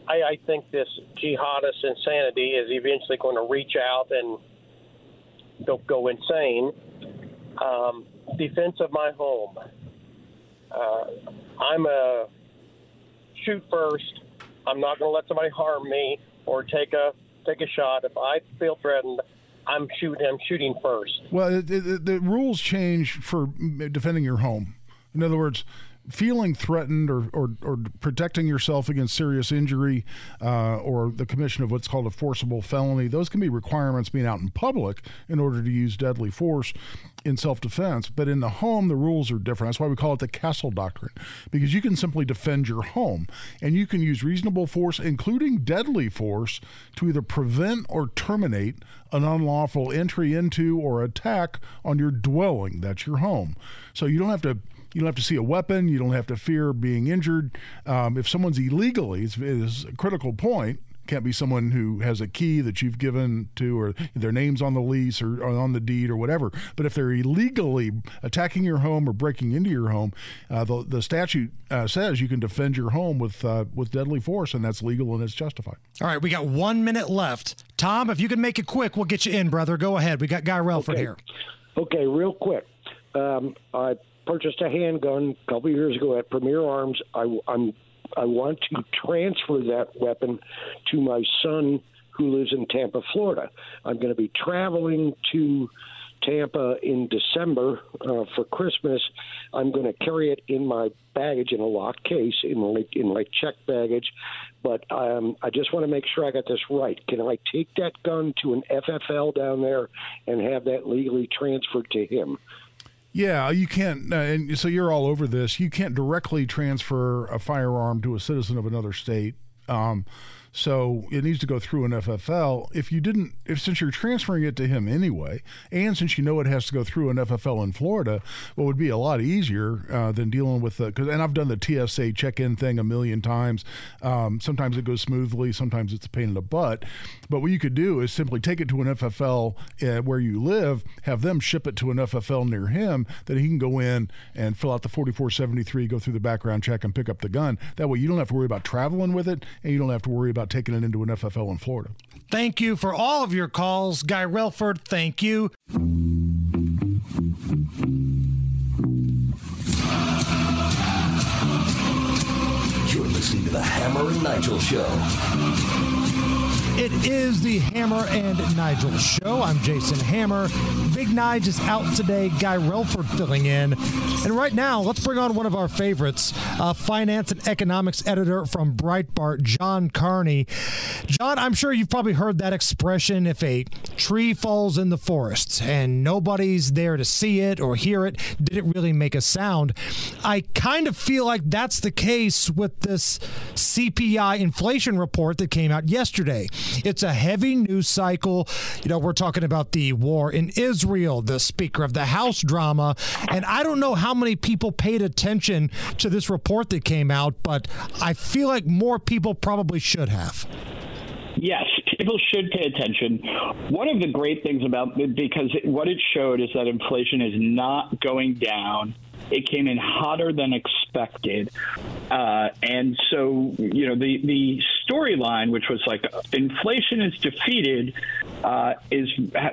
I, I think this jihadist insanity is eventually going to reach out and go, go insane. Um, defense of my home. Uh, I'm a shoot first. I'm not going to let somebody harm me or take a take a shot. If I feel threatened, I'm shooting. I'm shooting first. Well, it, it, the rules change for defending your home. In other words, feeling threatened or, or, or protecting yourself against serious injury uh, or the commission of what's called a forcible felony, those can be requirements being out in public in order to use deadly force in self defense. But in the home, the rules are different. That's why we call it the castle doctrine, because you can simply defend your home and you can use reasonable force, including deadly force, to either prevent or terminate an unlawful entry into or attack on your dwelling. That's your home. So you don't have to you don't have to see a weapon. You don't have to fear being injured. Um, if someone's illegally, it's, it's a critical point. Can't be someone who has a key that you've given to, or their name's on the lease or, or on the deed or whatever. But if they're illegally attacking your home or breaking into your home, uh, the, the statute uh, says you can defend your home with uh, with deadly force, and that's legal and it's justified. All right, we got one minute left. Tom, if you can make it quick, we'll get you in, brother. Go ahead. We got Guy Relford Okay. here. Okay, real quick. Um, I purchased a handgun a couple years ago at Premier Arms. I, I'm I want to transfer that weapon to my son who lives in Tampa, Florida. I'm going to be traveling to Tampa in December uh, for Christmas. I'm going to carry it in my baggage in a locked case in my in my check baggage. But um, I just want to make sure I got this right. Can I take that gun to an FFL down there and have that legally transferred to him? Yeah, you can't, uh, and so you're all over this. You can't directly transfer a firearm to a citizen of another state. Um, so it needs to go through an FFL. If you didn't, if since you're transferring it to him anyway, and since you know it has to go through an FFL in Florida, what would be a lot easier uh, than dealing with the. Cause, and I've done the TSA check-in thing a million times. Um, sometimes it goes smoothly, sometimes it's a pain in the butt. But what you could do is simply take it to an FFL uh, where you live, have them ship it to an FFL near him, that he can go in and fill out the 4473, go through the background check, and pick up the gun. That way, you don't have to worry about traveling with it, and you don't have to worry about taking it into an FFL in Florida. Thank you for all of your calls. Guy Relford, thank you. You're listening to the Hammer and Nigel Show. It is the Hammer and Nigel show. I'm Jason Hammer. Big Nige is out today. Guy Relford filling in. And right now, let's bring on one of our favorites, uh, finance and economics editor from Breitbart, John Carney. John, I'm sure you've probably heard that expression if a tree falls in the forest and nobody's there to see it or hear it, did it really make a sound? I kind of feel like that's the case with this CPI inflation report that came out yesterday. It's a heavy news cycle. You know, we're talking about the war in Israel, the Speaker of the House drama. And I don't know how many people paid attention to this report that came out, but I feel like more people probably should have. Yes, people should pay attention. One of the great things about it, because what it showed is that inflation is not going down. It came in hotter than expected, uh, and so you know the the storyline, which was like inflation is defeated, uh, is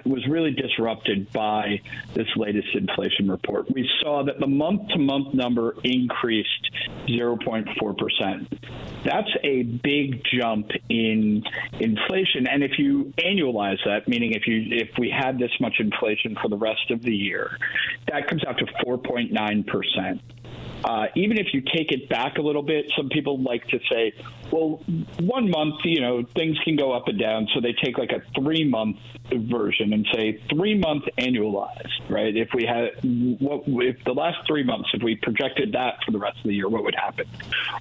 was really disrupted by this latest inflation report. We saw that the month to month number increased 0.4 percent. That's a big jump in inflation, and if you annualize that, meaning if you if we had this much inflation for the rest of the year, that comes out to 4.9 percent. Uh, even if you take it back a little bit, some people like to say, well, one month, you know, things can go up and down. So they take like a three month version and say three month annualized, right? If we had, what, if the last three months, if we projected that for the rest of the year, what would happen?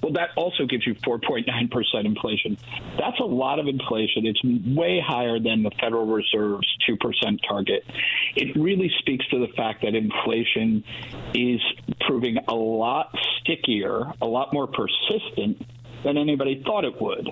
Well, that also gives you 4.9% inflation. That's a lot of inflation. It's way higher than the Federal Reserve's 2% target. It really speaks to the fact that inflation is proving a lot stickier, a lot more persistent than anybody thought it would.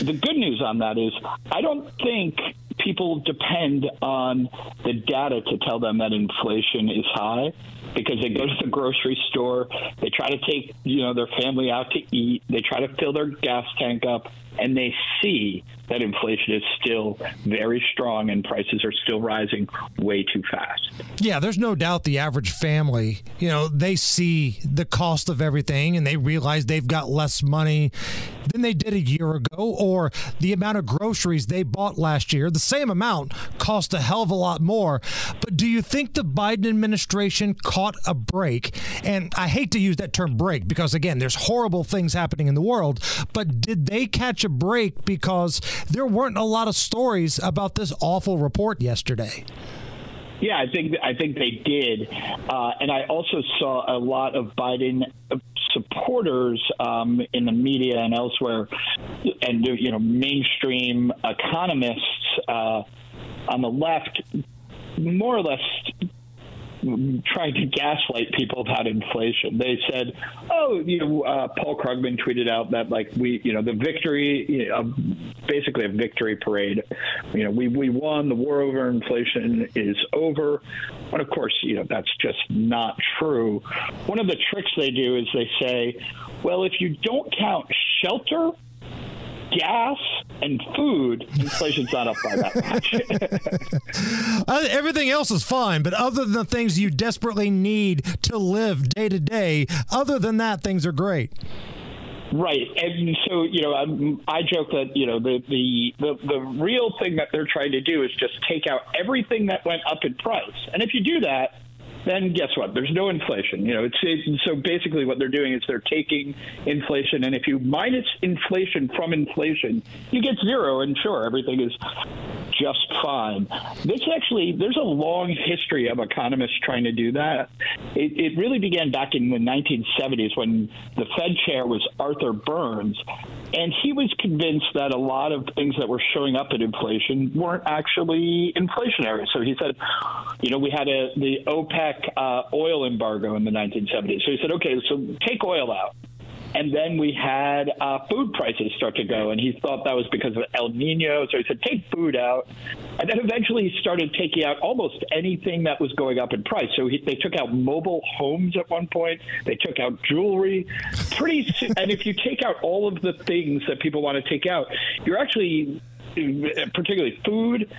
The good news on that is I don't think people depend on the data to tell them that inflation is high because they go to the grocery store, they try to take, you know, their family out to eat, they try to fill their gas tank up and they see that inflation is still very strong and prices are still rising way too fast. Yeah, there's no doubt the average family, you know, they see the cost of everything and they realize they've got less money than they did a year ago, or the amount of groceries they bought last year, the same amount cost a hell of a lot more. But do you think the Biden administration caught a break? And I hate to use that term break because, again, there's horrible things happening in the world, but did they catch a break because there weren't a lot of stories about this awful report yesterday? Yeah, I think I think they did, uh, and I also saw a lot of Biden supporters um, in the media and elsewhere, and you know mainstream economists uh, on the left, more or less trying to gaslight people about inflation. They said, "Oh, you know," uh, Paul Krugman tweeted out that like we, you know, the victory, you know, basically a victory parade. You know, we we won. The war over inflation is over. But of course, you know that's just not true. One of the tricks they do is they say, "Well, if you don't count shelter." gas and food, inflation's not up by that much. (laughs) Uh, everything else is fine, but other than the things you desperately need to live day to day, other than that, things are great. Right, and so you know, I'm, i joke that you know the, the the the real thing that they're trying to do is just take out everything that went up in price, and if you do that, then guess what? There's no inflation. You know, it's it, so basically what they're doing is they're taking inflation, and if you minus inflation from inflation, you get zero, and sure, everything is just fine. This actually, there's a long history of economists trying to do that. It, it really began back in the 1970s when the Fed chair was Arthur Burns, and he was convinced that a lot of things that were showing up in inflation weren't actually inflationary. So he said, you know, we had a the OPEC uh, oil embargo in the 1970s. So he said, okay, so take oil out. And then we had uh, food prices start to go, and he thought that was because of El Nino. So he said, take food out. And then eventually he started taking out almost anything that was going up in price. So he, they took out mobile homes at one point, they took out jewelry. Pretty soon, (laughs) and if you take out all of the things that people want to take out, you're actually, particularly food,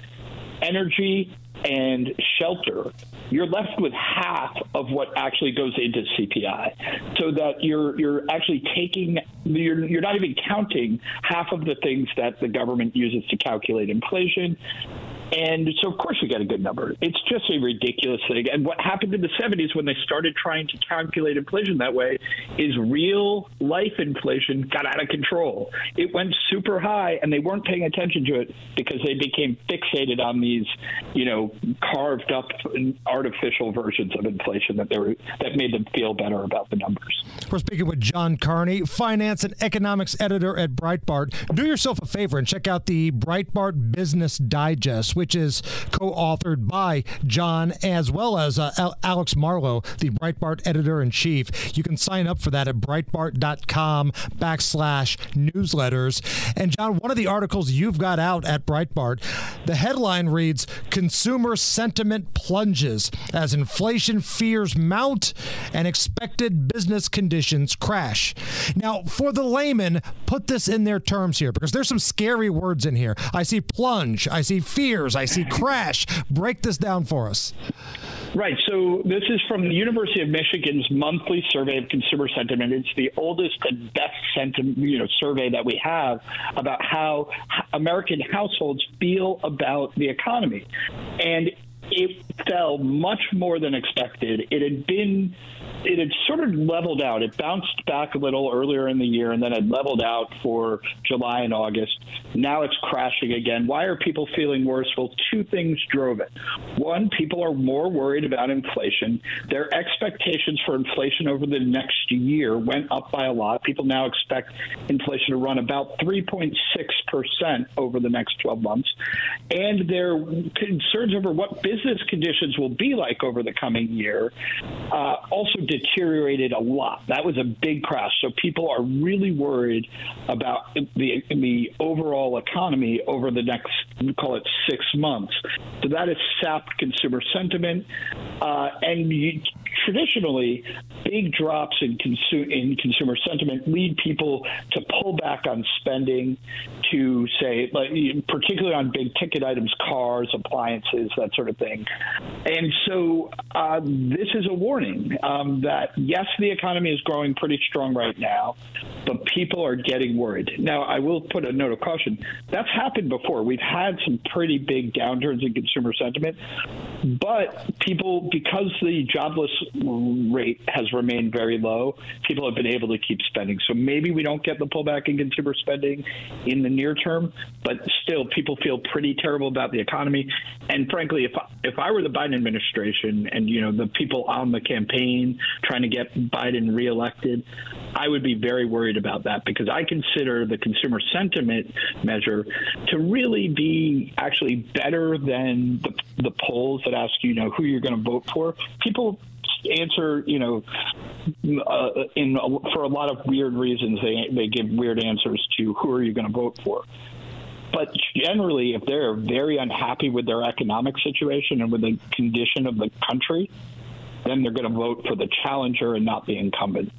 energy, and shelter, you're left with half of what actually goes into CPI. So that you're you're actually taking you're you're not even counting half of the things that the government uses to calculate inflation. And so, of course, we get a good number. It's just a ridiculous thing. And what happened in the 70s when they started trying to calculate inflation that way is real life inflation got out of control. It went super high, and they weren't paying attention to it because they became fixated on these, you know, carved up artificial versions of inflation that they were that made them feel better about the numbers. We're speaking with John Carney, finance and economics editor at Breitbart. Do yourself a favor and check out the Breitbart Business Digest which is co authored by John as well as uh, Alex Marlow, the Breitbart editor in chief. You can sign up for that at breitbart.com backslash newsletters. And John, one of the articles you've got out at Breitbart, the headline reads Consumer Sentiment Plunges as Inflation Fears Mount and Expected Business Conditions Crash. Now, for the layman, put this in their terms here because there's some scary words in here. I see plunge, I see fears. I see crash. Break this down for us. Right. So this is from the University of Michigan's monthly survey of consumer sentiment. It's the oldest and best sentiment, you know, survey that we have about how American households feel about the economy, and it fell much more than expected. It had been it had sort of leveled out. It bounced back a little earlier in the year and then it leveled out for July and August. Now it's crashing again. Why are people feeling worse? Well, two things drove it. One, people are more worried about inflation. Their expectations for inflation over the next year went up by a lot. People now expect inflation to run about 3.6% over the next 12 months. And their concerns over what business conditions will be like over the coming year uh, also deteriorated a lot. That was a big crash. So people are really worried about the the overall economy over the next call it six months. So that has sapped consumer sentiment, uh, and you, traditionally, big drops in, consu- in consumer sentiment lead people to pull back on spending, to say, like, particularly on big ticket items, cars, appliances, that sort of thing. And so uh, this is a warning um, that yes, the economy is growing pretty strong right now, but people are getting worried. Now, I will put a note of caution. That's happened before. We've had some pretty big downturns in consumer sentiment, but people, because the jobless rate has remained very low, people have been able to keep spending. So maybe we don't get the pullback in consumer spending in the near term, but still, people feel pretty terrible about the economy. And frankly, if if I were the Biden administration and you know the people on the campaign trying to get Biden reelected, I would be very worried about that because I consider the consumer sentiment measure to really be actually better than the, the polls that ask you know who you're going to vote for. People answer, you know, uh, in for a lot of weird reasons, they they give weird answers to who are you going to vote for. But generally, if they're very unhappy with their economic situation and with the condition of the country, then they're going to vote for the challenger and not the incumbent.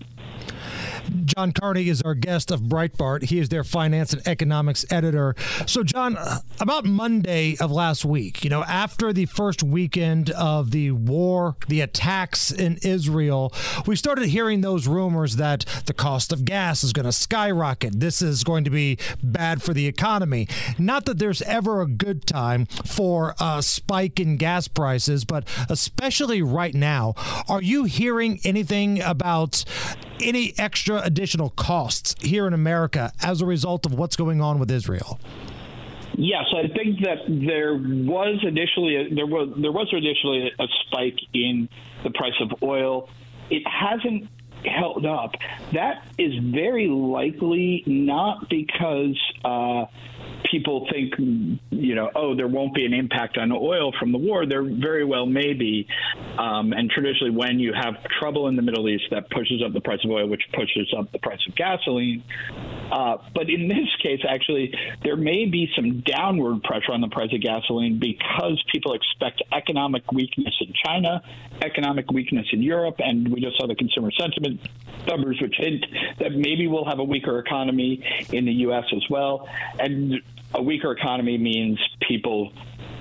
John Carney is our guest of Breitbart. He is their finance and economics editor. So, John, about Monday of last week, you know, after the first weekend of the war, the attacks in Israel, we started hearing those rumors that the cost of gas is going to skyrocket. This is going to be bad for the economy. Not that there's ever a good time for a spike in gas prices, but especially right now, are you hearing anything about any extra additional costs here in America as a result of what's going on with Israel? Yes, I think that there was initially a, there was there was initially a spike in the price of oil. It hasn't held up. That is very likely not because uh, people think, you know, oh, there won't be an impact on oil from the war. There very well may be. Um, and traditionally, when you have trouble in the Middle East, that pushes up the price of oil, which pushes up the price of gasoline. Uh, but in this case, actually, there may be some downward pressure on the price of gasoline because people expect economic weakness in China, economic weakness in Europe, and we just saw the consumer sentiment numbers, which hint that maybe we'll have a weaker economy in the U.S. as well. And a weaker economy means people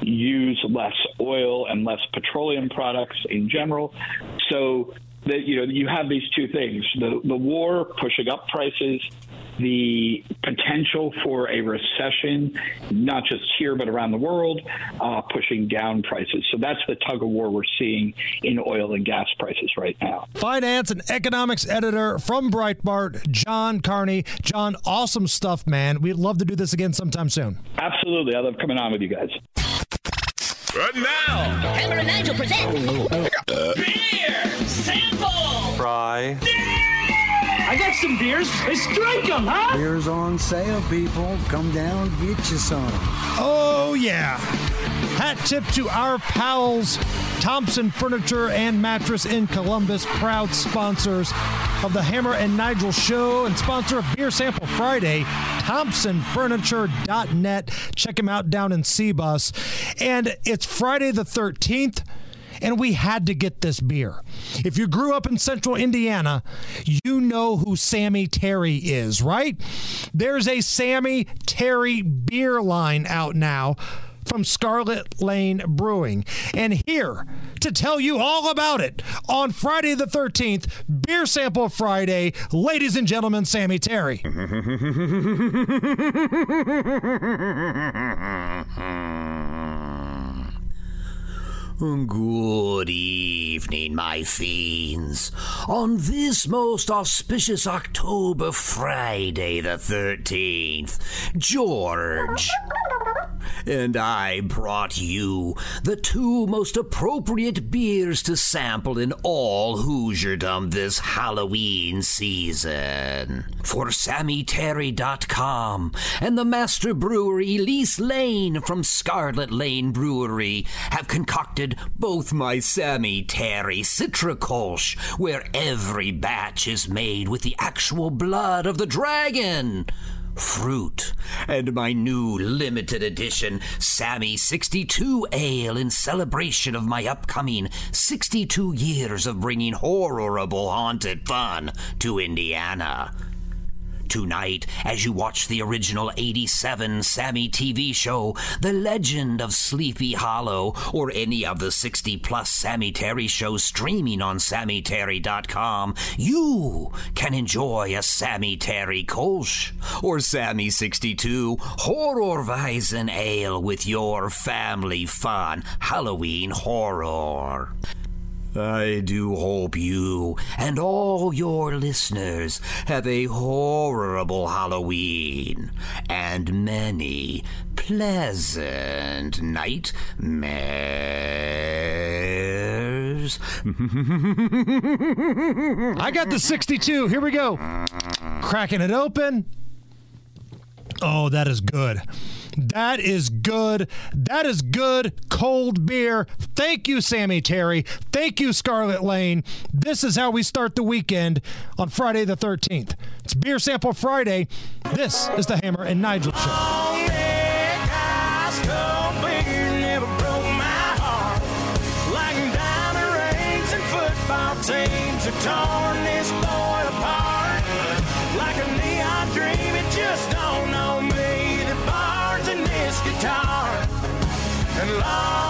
use less oil and less petroleum products in general. So that you know you have these two things: the the war pushing up prices the potential for a recession, not just here but around the world, uh, pushing down prices. So that's the tug of war we're seeing in oil and gas prices right now. Finance and economics editor from Breitbart, John Carney. John, awesome stuff, man. We'd love to do this again sometime soon. Absolutely. I love coming on with you guys. But now, Hammer and Nigel present beer sample. Fry. I got some beers. Let's drink them, huh? Beer's on sale, people. Come down, get you some. Oh, yeah. Hat tip to our pals, Thompson Furniture and Mattress in Columbus, proud sponsors of the Hammer and Nigel show and sponsor of Beer Sample Friday, ThompsonFurniture.net. Check him out down in Cbus. And it's Friday the 13th and we had to get this beer. If you grew up in central Indiana, you know who Sammy Terry is, right? There's a Sammy Terry beer line out now from Scarlet Lane Brewing. And here to tell you all about it on Friday the 13th, Beer Sample Friday, ladies and gentlemen, Sammy Terry. (laughs) (laughs) Good evening, my fiends. On this most auspicious October Friday, the 13th, George and I brought you the two most appropriate beers to sample in all Hoosierdom this Halloween season. For SammyTerry.com and the master brewery Elise Lane from Scarlet Lane Brewery have concocted both my Sammy Terry Citricolch, where every batch is made with the actual blood of the dragon fruit, and my new limited edition Sammy 62 Ale in celebration of my upcoming 62 years of bringing horrible haunted fun to Indiana. Tonight, as you watch the original 87 Sammy TV show, The Legend of Sleepy Hollow, or any of the 60 plus Sammy Terry shows streaming on SammyTerry.com, you can enjoy a Sammy Terry Kolsch or Sammy 62 Horrorweisen Ale with your family fun Halloween horror. I do hope you and all your listeners have a horrible Halloween and many pleasant nightmares. (laughs) I got the 62. Here we go. Cracking it open. Oh, that is good. That is good. That is good cold beer. Thank you, Sammy Terry. Thank you, Scarlet Lane. This is how we start the weekend on Friday the 13th. It's Beer Sample Friday. This is the Hammer and Nigel Show. And love.